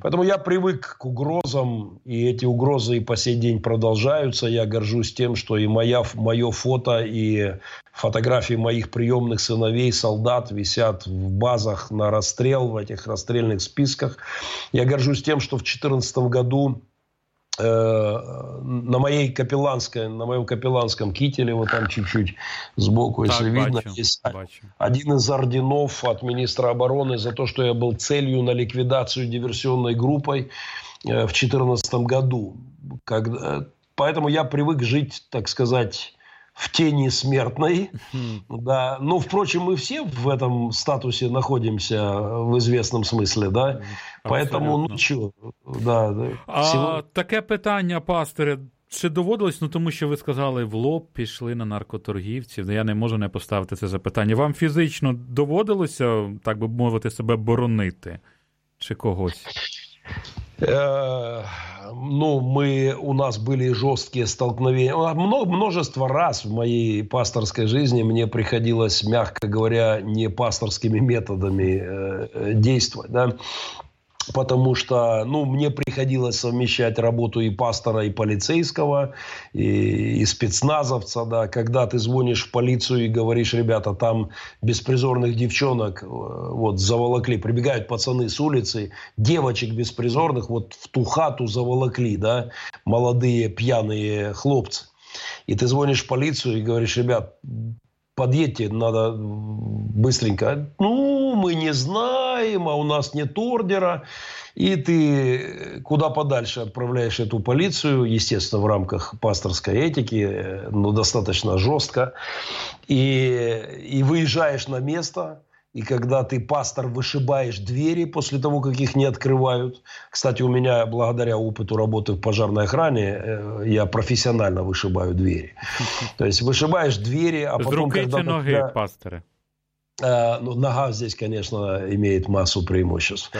Поэтому я привык к угрозам, и эти угрозы и по сей день продолжаются. Я горжусь тем, что и моя, мое фото, и фотографии моих приемных сыновей, солдат висят в базах на расстрел, в этих расстрельных списках. Я горжусь тем, что в 2014 году на моей капелланской, на моем капелланском кителе, вот там чуть-чуть сбоку, так, если бачу, видно, есть бачу. один из орденов от министра обороны за то, что я был целью на ликвидацию диверсионной группой э, в 2014 году. Когда, поэтому я привык жить, так сказать, в тени смертной. Да. Но, впрочем, мы все в этом статусе находимся в известном смысле, да. Поэтому, ну що, да, да. А Всего... таке питання, пасторе. Чи доводилось, ну тому що ви сказали, в лоб пішли на наркоторгівців. Я не можу не поставити це запитання. Вам фізично доводилося, так би мовити, себе боронити чи когось? Э, ну, мы, у нас были жесткие столкновения. Множество раз в моей пасторской жизни мне приходилось, мягко говоря, не пасторскими методами э, действовать. Да? Потому что, ну, мне приходилось совмещать работу и пастора, и полицейского, и, и спецназовца, да, когда ты звонишь в полицию и говоришь, ребята, там беспризорных девчонок э, вот заволокли, прибегают пацаны с улицы, девочек беспризорных вот в ту хату заволокли, да, молодые пьяные хлопцы. И ты звонишь в полицию и говоришь, ребят, подъедьте, надо быстренько. Ну, мы не знаем, а у нас нет ордера. И ты куда подальше отправляешь эту полицию, естественно, в рамках пасторской этики, но достаточно жестко. И, и выезжаешь на место, и когда ты, пастор, вышибаешь двери после того, как их не открывают. Кстати, у меня, благодаря опыту работы в пожарной охране, э, я профессионально вышибаю двери. То есть вышибаешь двери, а потом... Когда ноги, тебя... пасторы. Э, ну, нога здесь, конечно, имеет массу преимуществ.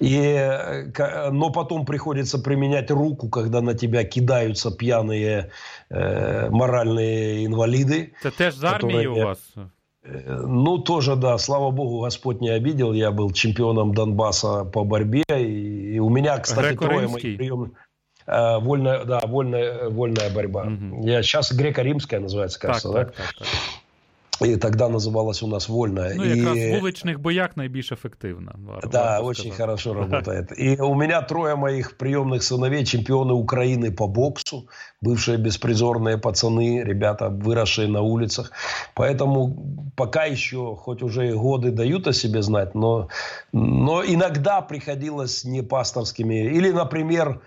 И, э, но потом приходится применять руку, когда на тебя кидаются пьяные э, моральные инвалиды. Это теж з армії у вас? Ну, тоже, да, слава богу, Господь не обидел. Я был чемпионом Донбасса по борьбе. И у меня, кстати, трое моих приемных... Э, вольная, да, вольная, вольная борьба. Угу. Я сейчас греко-римская называется, кажется, так, да? Так, так, так. І тоді називалась у нас вольная. Ну, якраз и... в вуличных боях найбільш ефективно. Да, очень сказать. хорошо работает. И у меня трое моих приемных сыновей, чемпионы Украины по боксу, бывшие беспризорные пацаны, ребята, выросшие на улицах. Поэтому пока еще, хоть уже и годы дают о себе знать, но, но иногда приходилось не пасторскими. Или, например,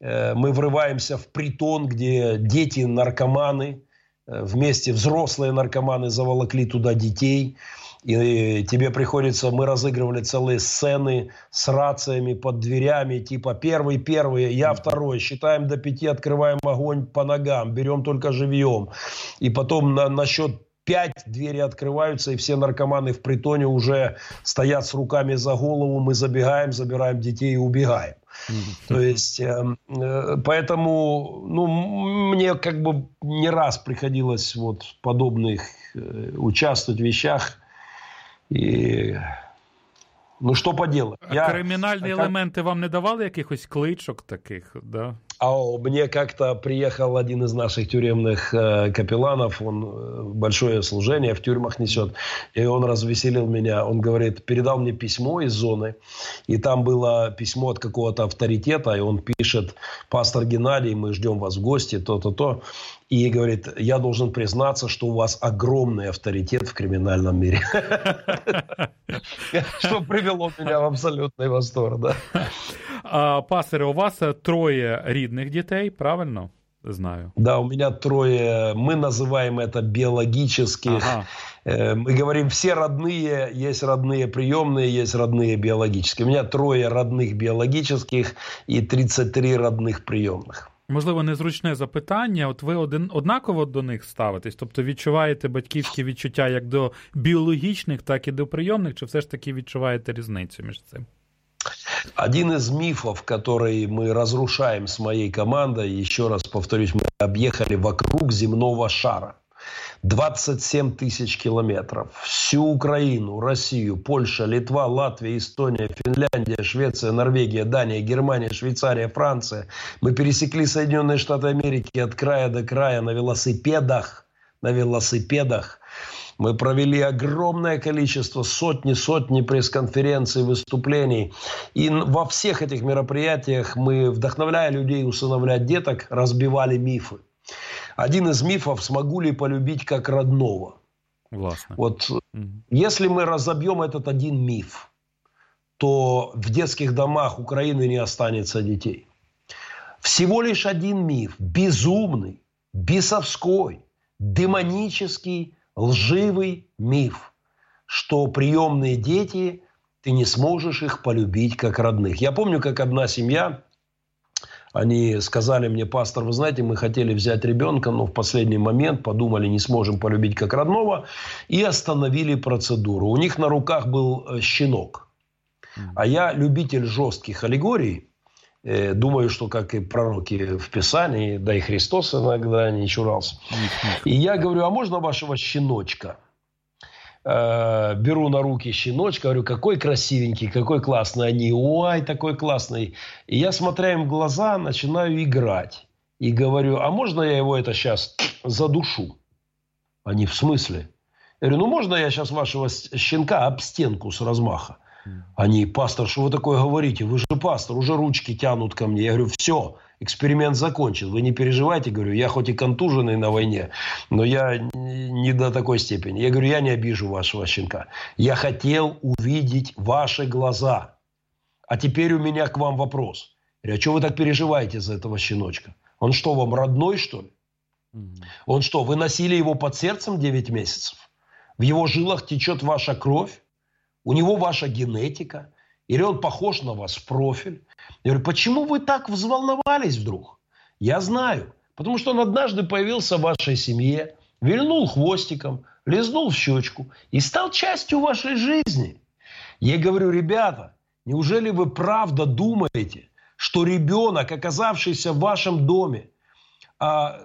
э, мы врываемся в притон, где дети наркоманы, Э, – вместе взрослые наркоманы заволокли туда детей. И тебе приходится, мы разыгрывали целые сцены с рациями под дверями, типа первый, первый, я второй, считаем до пяти, открываем огонь по ногам, берем только живьем. И потом на, на счет пять двери открываются, и все наркоманы в притоне уже стоят с руками за голову, мы забегаем, забираем детей и убегаем. То есть, эм, э, поэтому, ну, мне как бы не раз приходилось вот в подобных э, участвовать в вещах. И Ну що поделать? А Я... Кримінальні елементи вам не давали якихось кличок таких, да? А мне как-то приехал один из наших тюремных э, капелланов, он э, большое служение в тюрьмах несет, и он развеселил меня. Он говорит, передал мне письмо из зоны, и там было письмо от какого-то авторитета, и он пишет, пастор Геннадий, мы ждем вас в гости, то-то, то. И говорит, я должен признаться, что у вас огромный авторитет в криминальном мире. Что привело меня в абсолютный восторг, да. Пастор, у вас трое рідних детей, правильно? Знаю. Да, у меня трое. Мы называем это биологических. Ага. Э, мы говорим, все родные, есть родные приемные, есть родные биологические. У меня трое родных биологических и 33 родных приемных. Можливо, незручне запитання. От ви один однаково до них ставитесь? Тобто відчуваєте батьківські відчуття як до біологічних, так і до прийомних, чи все ж таки відчуваєте різницю між цим? Один из мифов, который мы разрушаем с моей командой, еще раз повторюсь, мы объехали вокруг земного шара. 27 тысяч километров. Всю Украину, Россию, Польша, Литва, Латвия, Эстония, Финляндия, Швеция, Норвегия, Дания, Германия, Швейцария, Франция. Мы пересекли Соединенные Штаты Америки от края до края на велосипедах. На велосипедах. Мы провели огромное количество, сотни-сотни пресс-конференций, выступлений. И во всех этих мероприятиях мы, вдохновляя людей усыновлять деток, разбивали мифы. Один из мифов «Смогу ли полюбить как родного?» Властно. Вот угу. если мы разобьем этот один миф, то в детских домах Украины не останется детей. Всего лишь один миф, безумный, бесовской, демонический, лживый миф, что приемные дети, ты не сможешь их полюбить как родных. Я помню, как одна семья они сказали мне, пастор, вы знаете, мы хотели взять ребенка, но в последний момент подумали, не сможем полюбить как родного, и остановили процедуру. У них на руках был э, щенок. А я любитель жестких аллегорий, э, Думаю, что как и пророки в Писании, да и Христос иногда не чурался. И я говорю, а можно вашего щеночка? Э, беру на руки щеночка, говорю, какой красивенький, какой классный. Они, ой, такой классный. И я, смотря им в глаза, начинаю играть. И говорю, а можно я его это сейчас задушу? Они, в смысле? Я говорю, ну можно я сейчас вашего щенка об стенку с размаха? Они, пастор, что вы такое говорите? Вы же пастор, уже ручки тянут ко мне. Я говорю, все, эксперимент закончен. Вы не переживайте, говорю, я хоть и контуженный на войне, но я не до такой степени. Я говорю, я не обижу вашего щенка. Я хотел увидеть ваши глаза. А теперь у меня к вам вопрос. Я говорю, а что вы так переживаете за этого щеночка? Он что, вам родной, что ли? Он что, вы носили его под сердцем 9 месяцев? В его жилах течет ваша кровь? У него ваша генетика? Или он похож на вас в профиль? Я говорю, почему вы так взволновались вдруг? Я знаю. Потому что он однажды появился в вашей семье, вильнул хвостиком, лизнул в щечку и стал частью вашей жизни. Я говорю, ребята, неужели вы правда думаете, что ребенок, оказавшийся в вашем доме, а,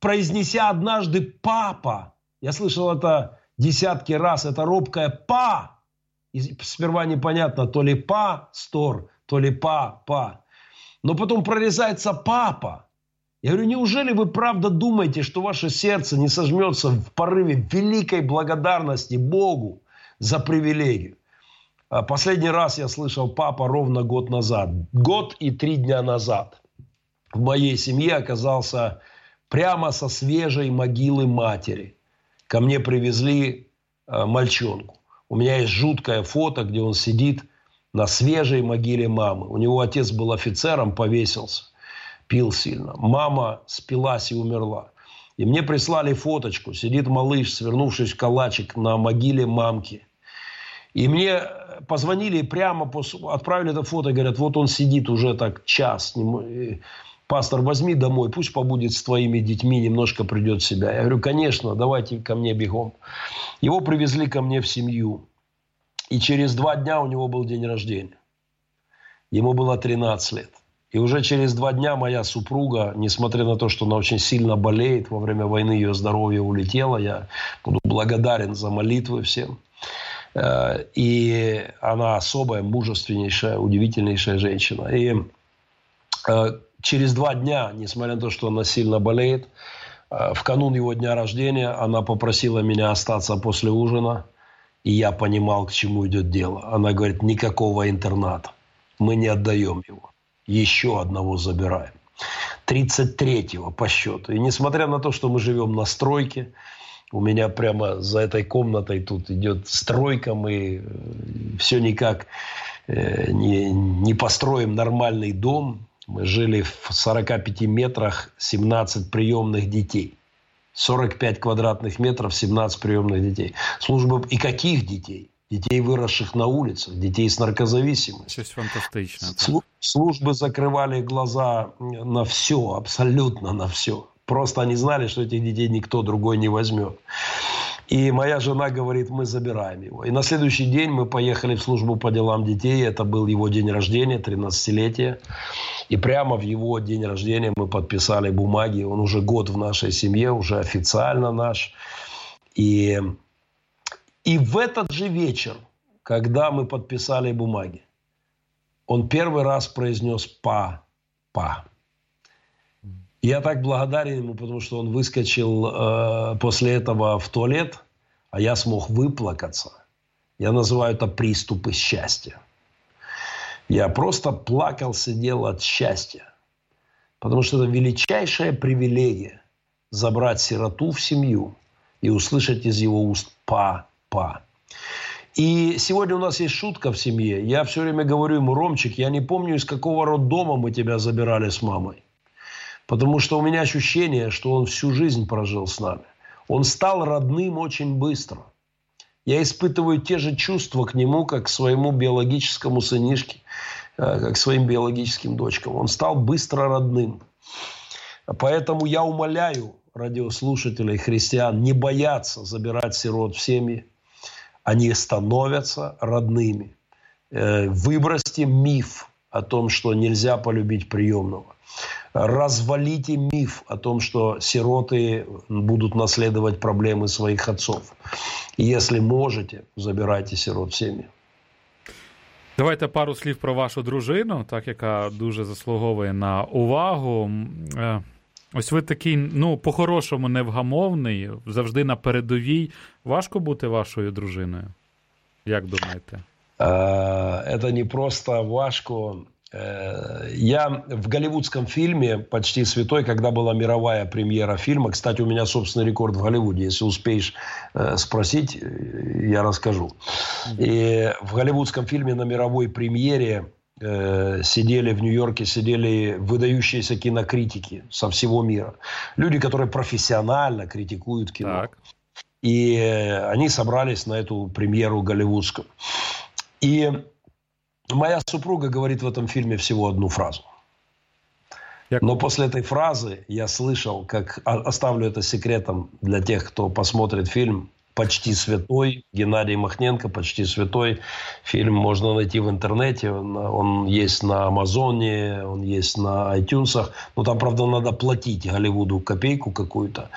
произнеся однажды «папа», я слышал это десятки раз, это робкое «па», сперва непонятно, то ли пастор, то ли папа. Но потом прорезается папа. Я говорю, неужели вы правда думаете, что ваше сердце не сожмется в порыве великой благодарности Богу за привилегию? А последний раз я слышал папа ровно год назад. Год и три дня назад в моей семье оказался прямо со свежей могилы матери. Ко мне привезли э, мальчонку. У меня есть жуткое фото, где он сидит на свежей могиле мамы. У него отец был офицером, повесился, пил сильно. Мама спилась и умерла. И мне прислали фоточку. Сидит малыш, свернувшись в калачик на могиле мамки. И мне позвонили прямо, после, отправили это фото, говорят, вот он сидит уже так час. Пастор, возьми домой, пусть побудет с твоими детьми, немножко придет в себя. Я говорю, конечно, давайте ко мне бегом. Его привезли ко мне в семью. И через два дня у него был день рождения. Ему было 13 лет. И уже через два дня моя супруга, несмотря на то, что она очень сильно болеет, во время войны ее здоровье улетело, я буду благодарен за молитвы всем. Э, и она особая, мужественнейшая, удивительнейшая женщина. И э, через два дня, несмотря на то, что она сильно болеет, э, в канун его дня рождения она попросила меня остаться после ужина, и я понимал, к чему идет дело. Она говорит, никакого интерната, мы не отдаем его, еще одного забираем. 33-го по счету. И несмотря на то, что мы живем на стройке, у меня прямо за этой комнатой тут идет стройка, мы э, все никак э, не, не построим нормальный дом. Мы жили в 45 метрах 17 приемных детей. 45 квадратных метров, 17 приемных детей. Служба... И каких детей? Детей, выросших на улицах, детей с наркозависимостью. Щось фантастично. Службы закрывали глаза на все, абсолютно на все. Просто они знали, что этих детей никто другой не возьмет. И моя жена говорит, мы забираем его. И на следующий день мы поехали в службу по делам детей. Это был его день рождения, 13-летие. И прямо в его день рождения мы подписали бумаги. Он уже год в нашей семье, уже официально наш. И, и в этот же вечер, когда мы подписали бумаги, он первый раз произнес «па», «па». Я так благодарен ему, потому что он выскочил э, после этого в туалет, а я смог выплакаться. Я называю это приступы счастья. Я просто плакал, сидел от счастья. Потому что это величайшая привилегия забрать сироту в семью и услышать из его уст «па-па». И сегодня у нас есть шутка в семье. Я все время говорю ему, Ромчик, я не помню, из какого роддома мы тебя забирали с мамой. Потому что у меня ощущение, что он всю жизнь прожил с нами. Он стал родным очень быстро. Я испытываю те же чувства к нему, как к своему биологическому сынишке, э, как к своим биологическим дочкам. Он стал быстро родным. Поэтому я умоляю радиослушателей христиан не бояться забирать сирот в семьи. Они становятся родными. Э, выбросьте миф о том, что нельзя полюбить приемного развалите миф о том, что сироты будут наследовать проблемы своих отцов. Если можете, забирайте сирот в. Давайте пару слів про вашу дружину, так яка дуже заслуговує на увагу. Е, ось ви такий, ну, по-хорошому, невгамовний, завжди на передовій. Важко бути вашою дружиною? Як думаєте? Це не просто важко. Э, я в голливудском фильме «Почти святой», когда была мировая премьера фильма, кстати, у меня собственный рекорд в Голливуде, если успеешь э, спросить, э, я расскажу. И в голливудском фильме на мировой премьере сидели в Нью-Йорке, сидели выдающиеся кинокритики со всего мира. Люди, которые профессионально критикуют кино. Так. И они собрались на эту премьеру голливудскую. И Моя супруга говорит в этом фильме всего одну фразу. Но после этой фразы я слышал, как оставлю это секретом для тех, кто посмотрит фильм «Почти святой». Геннадий Махненко «Почти святой». Фильм можно найти в интернете. Он есть на Амазоне, он есть на iTunes. Ну, там, правда, надо платить Голливуду копейку какую-то.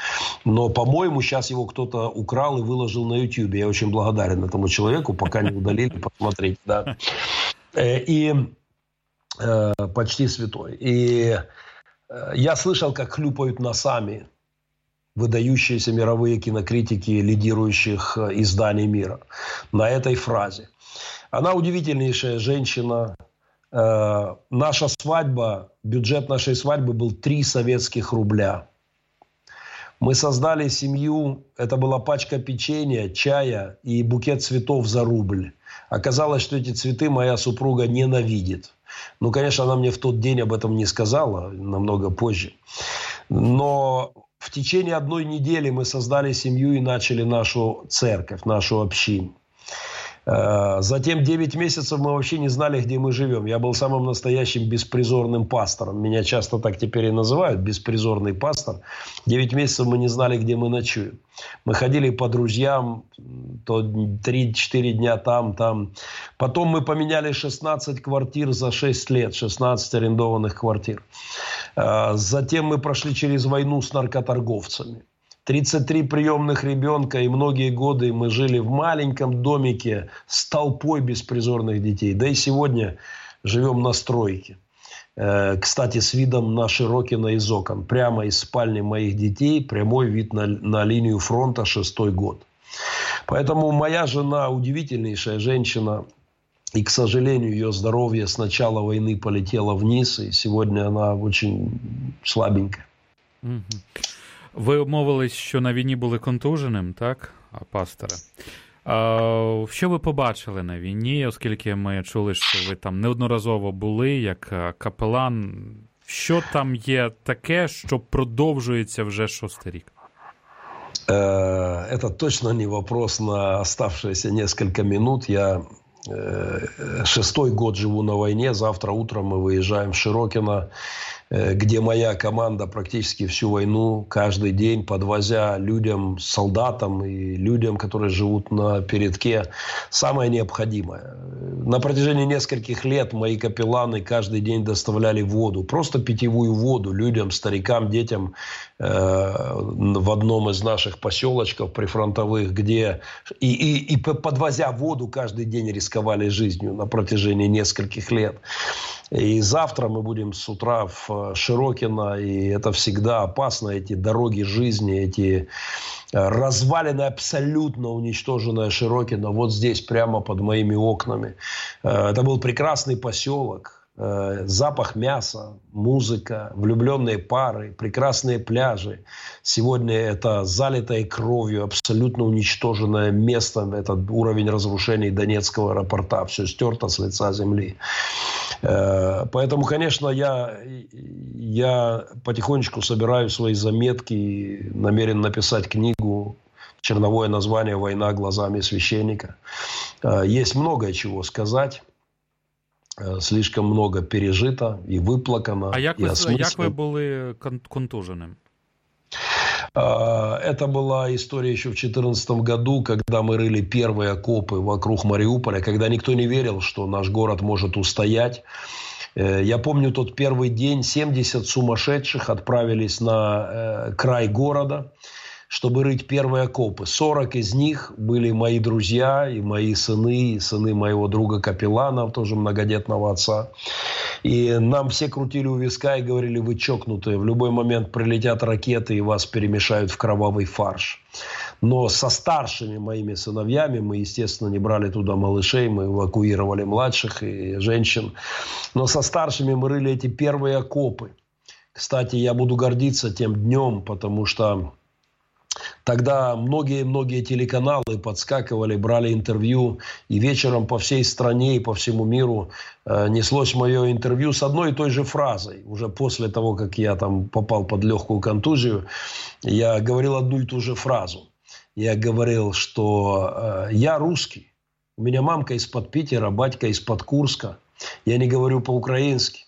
Но, по-моему, сейчас его кто-то украл и выложил на YouTube. Я очень благодарен этому человеку, пока не удалили, посмотреть. Да. Э, и э, почти святой. И э, я слышал, как хлюпают носами выдающиеся мировые кинокритики лидирующих изданий мира на этой фразе. Она удивительнейшая женщина. Наша свадьба, бюджет нашей свадьбы был 3 советских рубля. Мы создали семью, это была пачка печенья, чая и букет цветов за рубль. Оказалось, что эти цветы моя супруга ненавидит. Ну, конечно, она мне в тот день об этом не сказала, намного позже. Но в течение одной недели мы создали семью и начали нашу церковь, нашу общину. Э, затем 9 месяцев мы вообще не знали, где мы живем. Я был самым настоящим беспризорным пастором. Меня часто так теперь и называют, беспризорный пастор. 9 месяцев мы не знали, где мы ночуем. Мы ходили по друзьям, то 3-4 дня там, там. Потом мы поменяли 16 квартир за 6 лет, 16 арендованных квартир. Э, затем мы прошли через войну с наркоторговцами. 33 приемных ребенка, и многие годы мы жили в маленьком домике с толпой беспризорных детей. Да и сегодня живем на стройке. Э, кстати, с видом на Широкино из окон. Прямо из спальни моих детей прямой вид на, на линию фронта шестой год. Поэтому моя жена удивительнейшая женщина. И, к сожалению, ее здоровье с начала войны полетело вниз, и сегодня она очень слабенькая. Ви мовились, що на війні були контуженим, так, пастора? А, Що ви побачили на війні, оскільки ми чули, що ви там неодноразово були як капелан? Що там є таке, що продовжується вже шостий рік? Это точно не вопрос на оставшиеся несколько минут. Я шестой год живу на войне. Завтра утром мы выезжаем в Широкино. Э, где моя команда практически всю войну, каждый день подвозя людям, солдатам и людям, которые живут на передке, самое необходимое. На протяжении нескольких лет мои капелланы каждый день доставляли воду, просто питьевую воду людям, старикам, детям э, в одном из наших поселочков прифронтовых, где и, и, и подвозя воду каждый день рисковали жизнью на протяжении нескольких лет. И завтра мы будем с утра в Широкино, и это всегда опасно, эти дороги жизни, эти э, развалины абсолютно уничтоженная Широкино, вот здесь, прямо под моими окнами. Э, это был прекрасный поселок, запах мяса, музыка, влюбленные пары, прекрасные пляжи. Сегодня это залитое кровью, абсолютно уничтоженное место, этот уровень разрушений Донецкого аэропорта, все стерто с лица земли. Э, поэтому, конечно, я, я потихонечку собираю свои заметки, намерен написать книгу черновое название «Война глазами священника». Э, есть многое чего сказать. Э, слишком много пережито и выплакано. А як ви, як ви були контуженим? Э, это была история еще в 2014 году, когда мы рыли первые окопы вокруг Мариуполя, когда никто не верил, что наш город может устоять. Э, я помню тот первый день, 70 сумасшедших отправились на край города чтобы рыть первые окопы. 40 из них были мои друзья и мои сыны, и сыны моего друга Капеллана, тоже многодетного отца. И нам все крутили у виска и говорили, вы чокнутые, в любой момент прилетят ракеты и вас перемешают в кровавый фарш. Но со старшими моими сыновьями мы, естественно, не брали туда малышей, мы эвакуировали младших и женщин. Но со старшими мы рыли эти первые окопы. Кстати, я буду гордиться тем днем, потому что Тогда многие-многие телеканалы подскакивали, брали интервью, и вечером по всей стране и по всему миру э, неслось мое интервью с одной и той же фразой. Уже после того, как я там попал под легкую контузию, я говорил одну и ту же фразу. Я говорил, что э, я русский, у меня мамка из-под Питера, батька из-под Курска, я не говорю по-украински,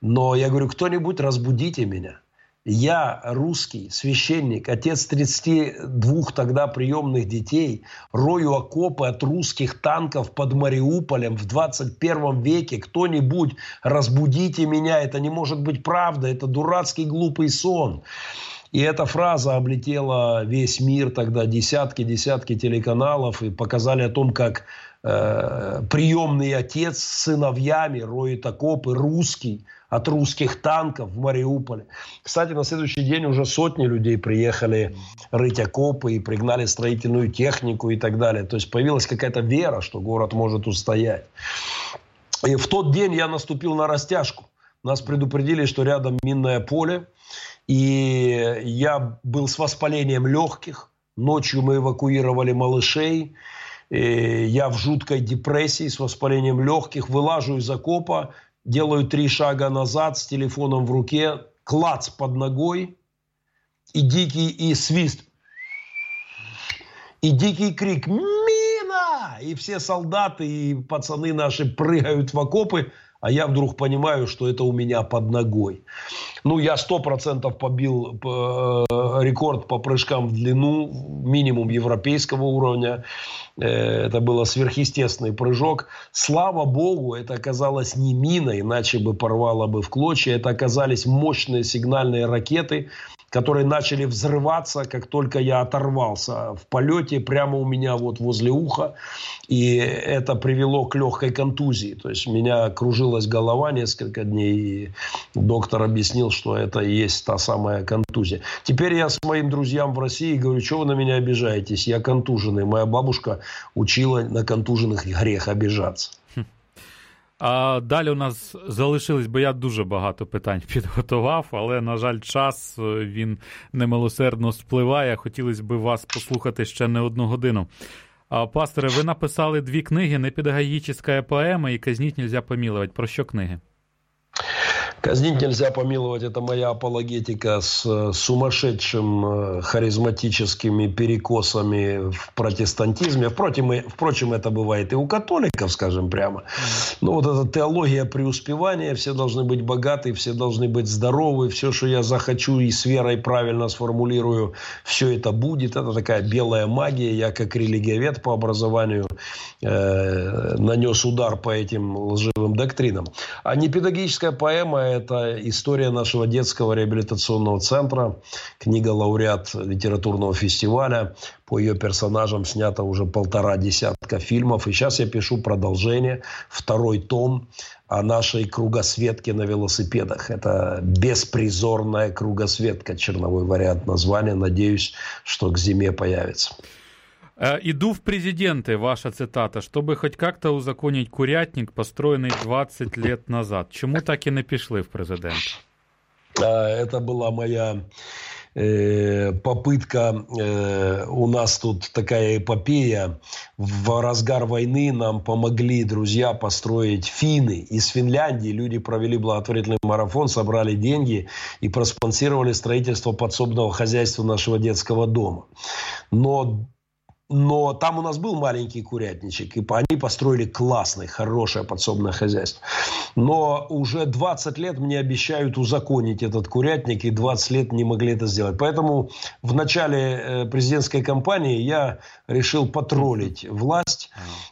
но я говорю, кто-нибудь разбудите меня. Я русский священник, отец 32 тогда приемных детей, рою окопы от русских танков под Мариуполем в 21 веке. Кто-нибудь разбудите меня, это не может быть правда, это дурацкий глупый сон. И эта фраза облетела весь мир тогда, десятки-десятки телеканалов, и показали о том, как э, приемный отец с сыновьями роет окопы, русский, от русских танков в Мариуполе. Кстати, на следующий день уже сотни людей приехали рыть окопы и пригнали строительную технику и так далее. То есть появилась какая-то вера, что город может устоять. И в тот день я наступил на растяжку. Нас предупредили, что рядом минное поле. И я был с воспалением легких. Ночью мы эвакуировали малышей. И я в жуткой депрессии с воспалением легких. Вылажу из окопа делаю три шага назад с телефоном в руке, клац под ногой и дикий и свист. И дикий крик «Мина!» И все солдаты и пацаны наши прыгают в окопы, а я вдруг понимаю, что это у меня под ногой. Ну, я сто процентов побил э, рекорд по прыжкам в длину, минимум европейского уровня. Э, это был сверхъестественный прыжок. Слава богу, это оказалось не мина, иначе бы порвало бы в клочья. Это оказались мощные сигнальные ракеты, которые начали взрываться, как только я оторвался в полете прямо у меня вот возле уха. И это привело к легкой контузии. То есть, меня кружилась голова несколько дней. И доктор объяснил, что это и есть та самая контузия. Теперь я с моим друзьям в России говорю, что вы на меня обижаетесь? Я контуженный. Моя бабушка учила на контуженных грех обижаться. А далі у нас залишились, бо я дуже багато питань підготував, але, на жаль, час е, він немилосердно спливає. Хотілося б вас послухати ще не одну годину. А, Пасторе, ви написали дві книги «Непедагогічна поема» і «Казніть нельзя помілувати. Про що книги? Казнить нельзя помиловать. Это моя апологетика с э, сумасшедшим э, харизматическими перекосами в протестантизме. Впрочем, впрочем, это бывает и у католиков, скажем прямо. Но вот эта теология преуспевания, все должны быть богаты, все должны быть здоровы, все, что я захочу и с верой правильно сформулирую, все это будет. Это такая белая магия. Я как религиовед по образованию э, нанес удар по этим лживым доктринам. А не педагогическая поэма это история нашего детского реабилитационного центра, книга лауреат литературного фестиваля. По ее персонажам снято уже полтора десятка фильмов. И сейчас я пишу продолжение, второй том о нашей кругосветке на велосипедах. Это беспризорная кругосветка, черновой вариант названия. Надеюсь, что к зиме появится. Э, Иду в президенты, ваша цитата, чтобы хоть как-то узаконить курятник, построенный 20 лет назад. Чему так и не в президент? Это была моя э, попытка, э, у нас тут такая эпопея, в разгар войны нам помогли друзья построить финны из Финляндии, люди провели благотворительный марафон, собрали деньги и проспонсировали строительство подсобного хозяйства нашего детского дома. Но но там у нас был маленький курятничек, и они построили классное, хорошее подсобное хозяйство. Но уже 20 лет мне обещают узаконить этот курятник, и 20 лет не могли это сделать. Поэтому в начале э, президентской кампании я решил потроллить власть,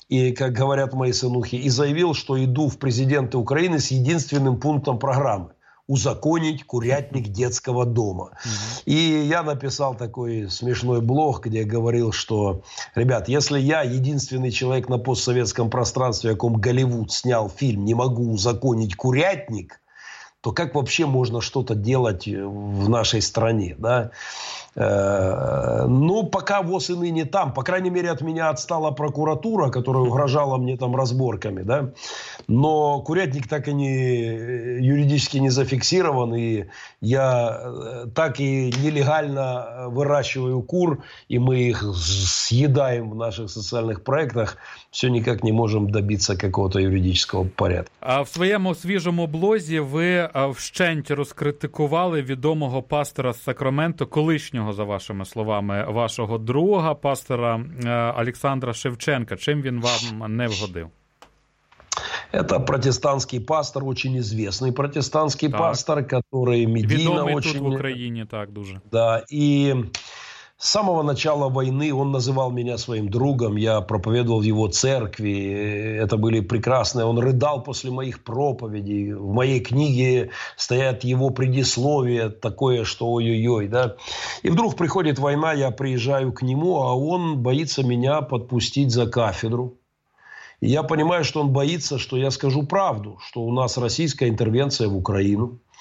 и, как говорят мои сынухи, и заявил, что иду в президенты Украины с единственным пунктом программы – узаконить курятник детского дома. И я написал такой смешной блог, где говорил, что, ребят, если я единственный человек на постсоветском пространстве, о ком Голливуд снял фильм, не могу узаконить курятник, то как вообще можно что-то делать в нашей стране, да? Э, ну, пока ВОЗ и ныне там. По крайней мере, от меня отстала прокуратура, которая угрожала мне там разборками. Да? Но курятник так и не юридически не зафиксирован. И я э, так и нелегально выращиваю кур, и мы их съедаем в наших социальных проектах. Все никак не можем добиться какого-то юридического порядка. А в своєму свіжому блозі ви вщент розкритикували відомого пастора з Сакраменто, колишнього колишнього, за вашими словами, вашого друга, пастора Олександра Шевченка. Чим він вам не вгодив? Это протестантский пастор, очень известный протестантский так. пастор, который медийно Відомий очень... тут в Украине, так, дуже. Да, и с самого начала войны он называл меня своим другом, я проповедовал в его церкви, это были прекрасные, он рыдал после моих проповедей, в моей книге стоят его предисловия, такое, что ой-ой-ой, да. И вдруг приходит война, я приезжаю к нему, а он боится меня подпустить за кафедру. И я понимаю, что он боится, что я скажу правду, что у нас российская интервенция в Украину –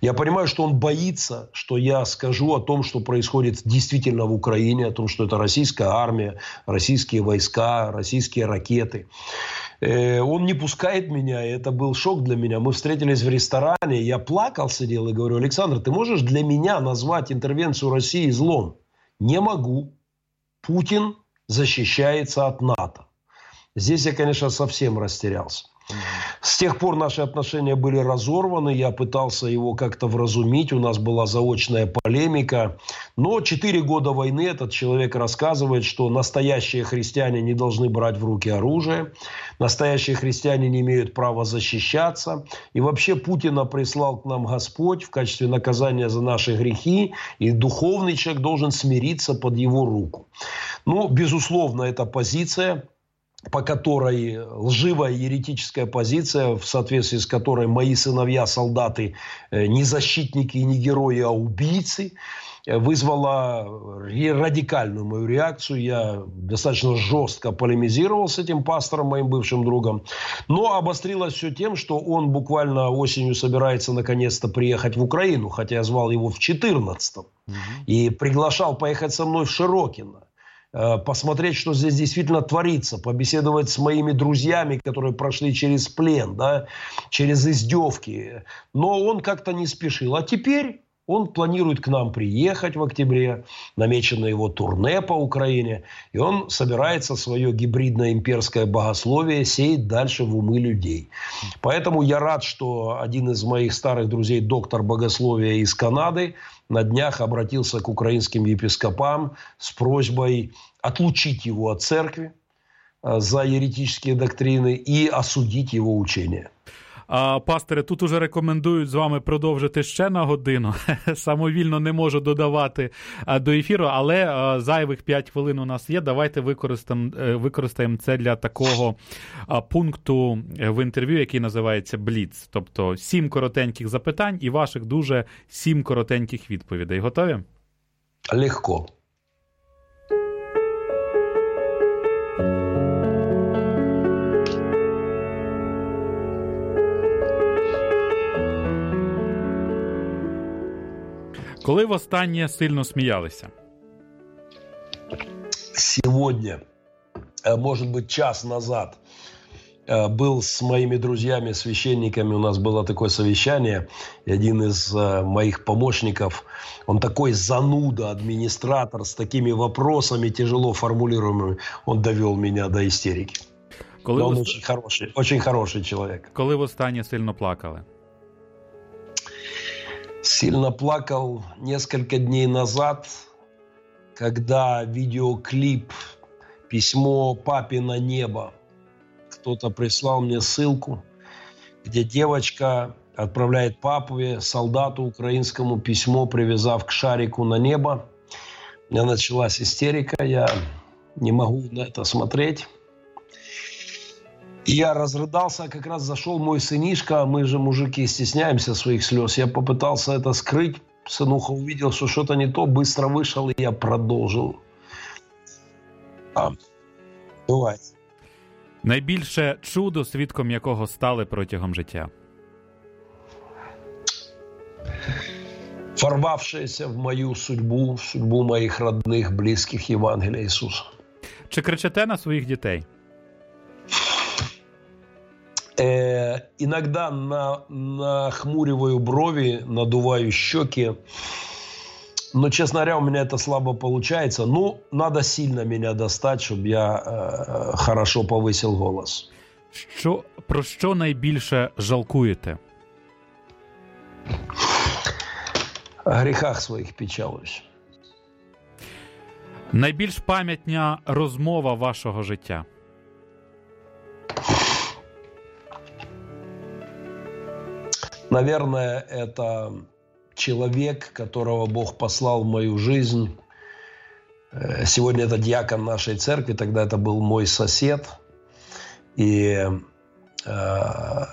я понимаю, что он боится, что я скажу о том, что происходит действительно в Украине, о том, что это российская армия, российские войска, российские ракеты. Э, он не пускает меня, и это был шок для меня. Мы встретились в ресторане, я плакал, сидел и говорю, Александр, ты можешь для меня назвать интервенцию России злом? Не могу. Путин защищается от НАТО. Здесь я, конечно, совсем растерялся. С тех пор наши отношения были разорваны. Я пытался его как-то вразумить. У нас была заочная полемика. Но четыре года войны этот человек рассказывает, что настоящие христиане не должны брать в руки оружие. Настоящие христиане не имеют права защищаться. И вообще Путина прислал к нам Господь в качестве наказания за наши грехи. И духовный человек должен смириться под его руку. Ну, безусловно, эта позиция по которой лживая еретическая позиция, в соответствии с которой мои сыновья солдаты э, не защитники и не герои, а убийцы, э, вызвала радикальную мою реакцию. Я достаточно жестко полемизировал с этим пастором, моим бывшим другом. Но обострилось все тем, что он буквально осенью собирается наконец-то приехать в Украину, хотя я звал его в 14 угу. и приглашал поехать со мной в Широкино. Э, посмотреть, что здесь действительно творится, побеседовать с моими друзьями, которые прошли через плен, да, через издевки. Но он как-то не спешил. А теперь он планирует к нам приехать в октябре, намечено его турне по Украине, и он собирается свое гибридное имперское богословие сеять дальше в умы людей. Поэтому я рад, что один из моих старых друзей, доктор богословия из Канады, на днях обратился к украинским епископам с просьбой отлучить его от церкви э, за еретические доктрины и осудить его учение. А, Пасторе, тут уже рекомендують з вами продовжити ще на годину. Самовільно не можу додавати до ефіру, але зайвих 5 хвилин у нас є. Давайте використаємо е, використаємо це для такого пункту в інтерв'ю, який називається Бліц. Тобто сім коротеньких запитань і ваших дуже сім коротеньких відповідей. Готові? Легко. Коли востаннє сильно сміялися? Сегодня, э, может быть, час назад э, был с моими друзьями, священниками, у нас было такое совещание, и один из э, моих помощников, он такой зануда, администратор, с такими вопросами тяжело формулируемыми, он довел меня до истерики. Коли он в... очень хороший, очень хороший человек. Коли востаннє сильно плакали? Сильно плакал несколько дней назад, когда видеоклип «Письмо папе на небо». Кто-то прислал мне ссылку, где девочка отправляет папе, солдату украинскому письмо, привязав к шарику на небо. У меня началась истерика, я не могу на это смотреть. Я разрыдался, как раз зашел мой сынишка, мы же, мужики, стесняемся своих слез. Я попытался это скрыть, сынуха увидел, что что-то не то, быстро вышел, и я продолжил. А, бывает. Найбільше чудо, свідком якого стали протягом життя. Ворвавшееся в мою судьбу, в судьбу моих родных, близких Євангелія Ісуса. Чи кричите на своїх дітей? Э, иногда на, нахмуриваю брови, надуваю щеки. Но, честно говоря, у меня это слабо получается. Ну, надо сильно меня достать, чтобы я э, хорошо повысил голос. Що, Про що найбільше жалкуєте? О гріхах своїх печалуюсь. Найбільш пам'ятня розмова вашого життя. Наверное, это человек, которого Бог послал в мою жизнь. Э, сегодня это диакон нашей церкви, тогда это был мой сосед. И э,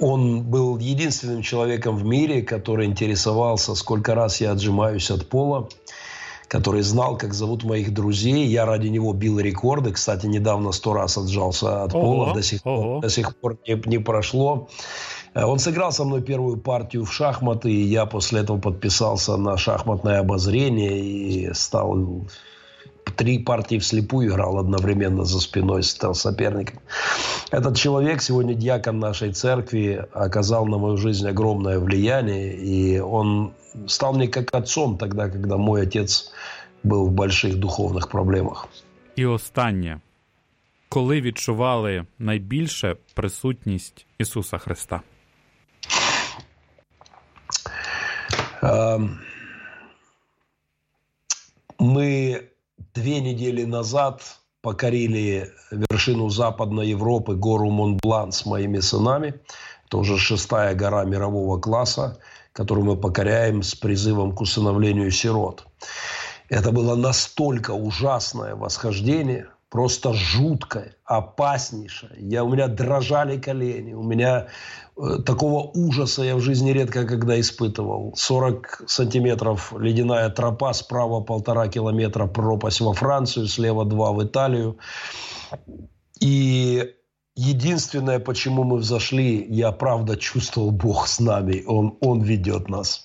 он был единственным человеком в мире, который интересовался, сколько раз я отжимаюсь от пола, который знал, как зовут моих друзей. Я ради него бил рекорды. Кстати, недавно сто раз отжался от пола, до сих, ого. до сих пор не, не прошло. Э, он сыграл со мной первую партию в шахматы, и я после этого подписался на шахматное обозрение и стал три партии вслепую играл одновременно за спиной стал соперником. Этот человек, сегодня дьякон нашей церкви, оказал на мою жизнь огромное влияние, и он стал мне как отцом тогда, когда мой отец был в больших духовных проблемах. І останнє. Коли відчували найбільше присутність Ісуса Христа? Мы две недели назад покорили вершину Западной Европы, гору Монблан с моими сынами. Это уже шестая гора мирового класса, которую мы покоряем с призывом к усыновлению сирот. Это было настолько ужасное восхождение, просто жуткое, опаснейшее. Я, у меня дрожали колени, у меня э, такого ужаса я в жизни редко когда испытывал. 40 сантиметров ледяная тропа, справа полтора километра пропасть во Францию, слева два в Италию. И единственное, почему мы взошли, я правда чувствовал Бог с нами, Он, он ведет нас.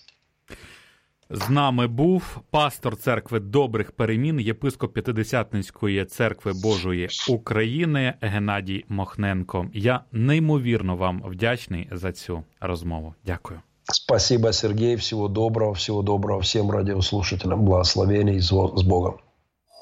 З нами був пастор церкви добрих перемін, єпископ П'ятидесятницької церкви Божої України Геннадій Мохненко. Я неймовірно вам вдячний за цю розмову. Дякую. Спасибо, Сергей. Всего доброго, всего доброго всем радиослушателям. Благословений с Богом.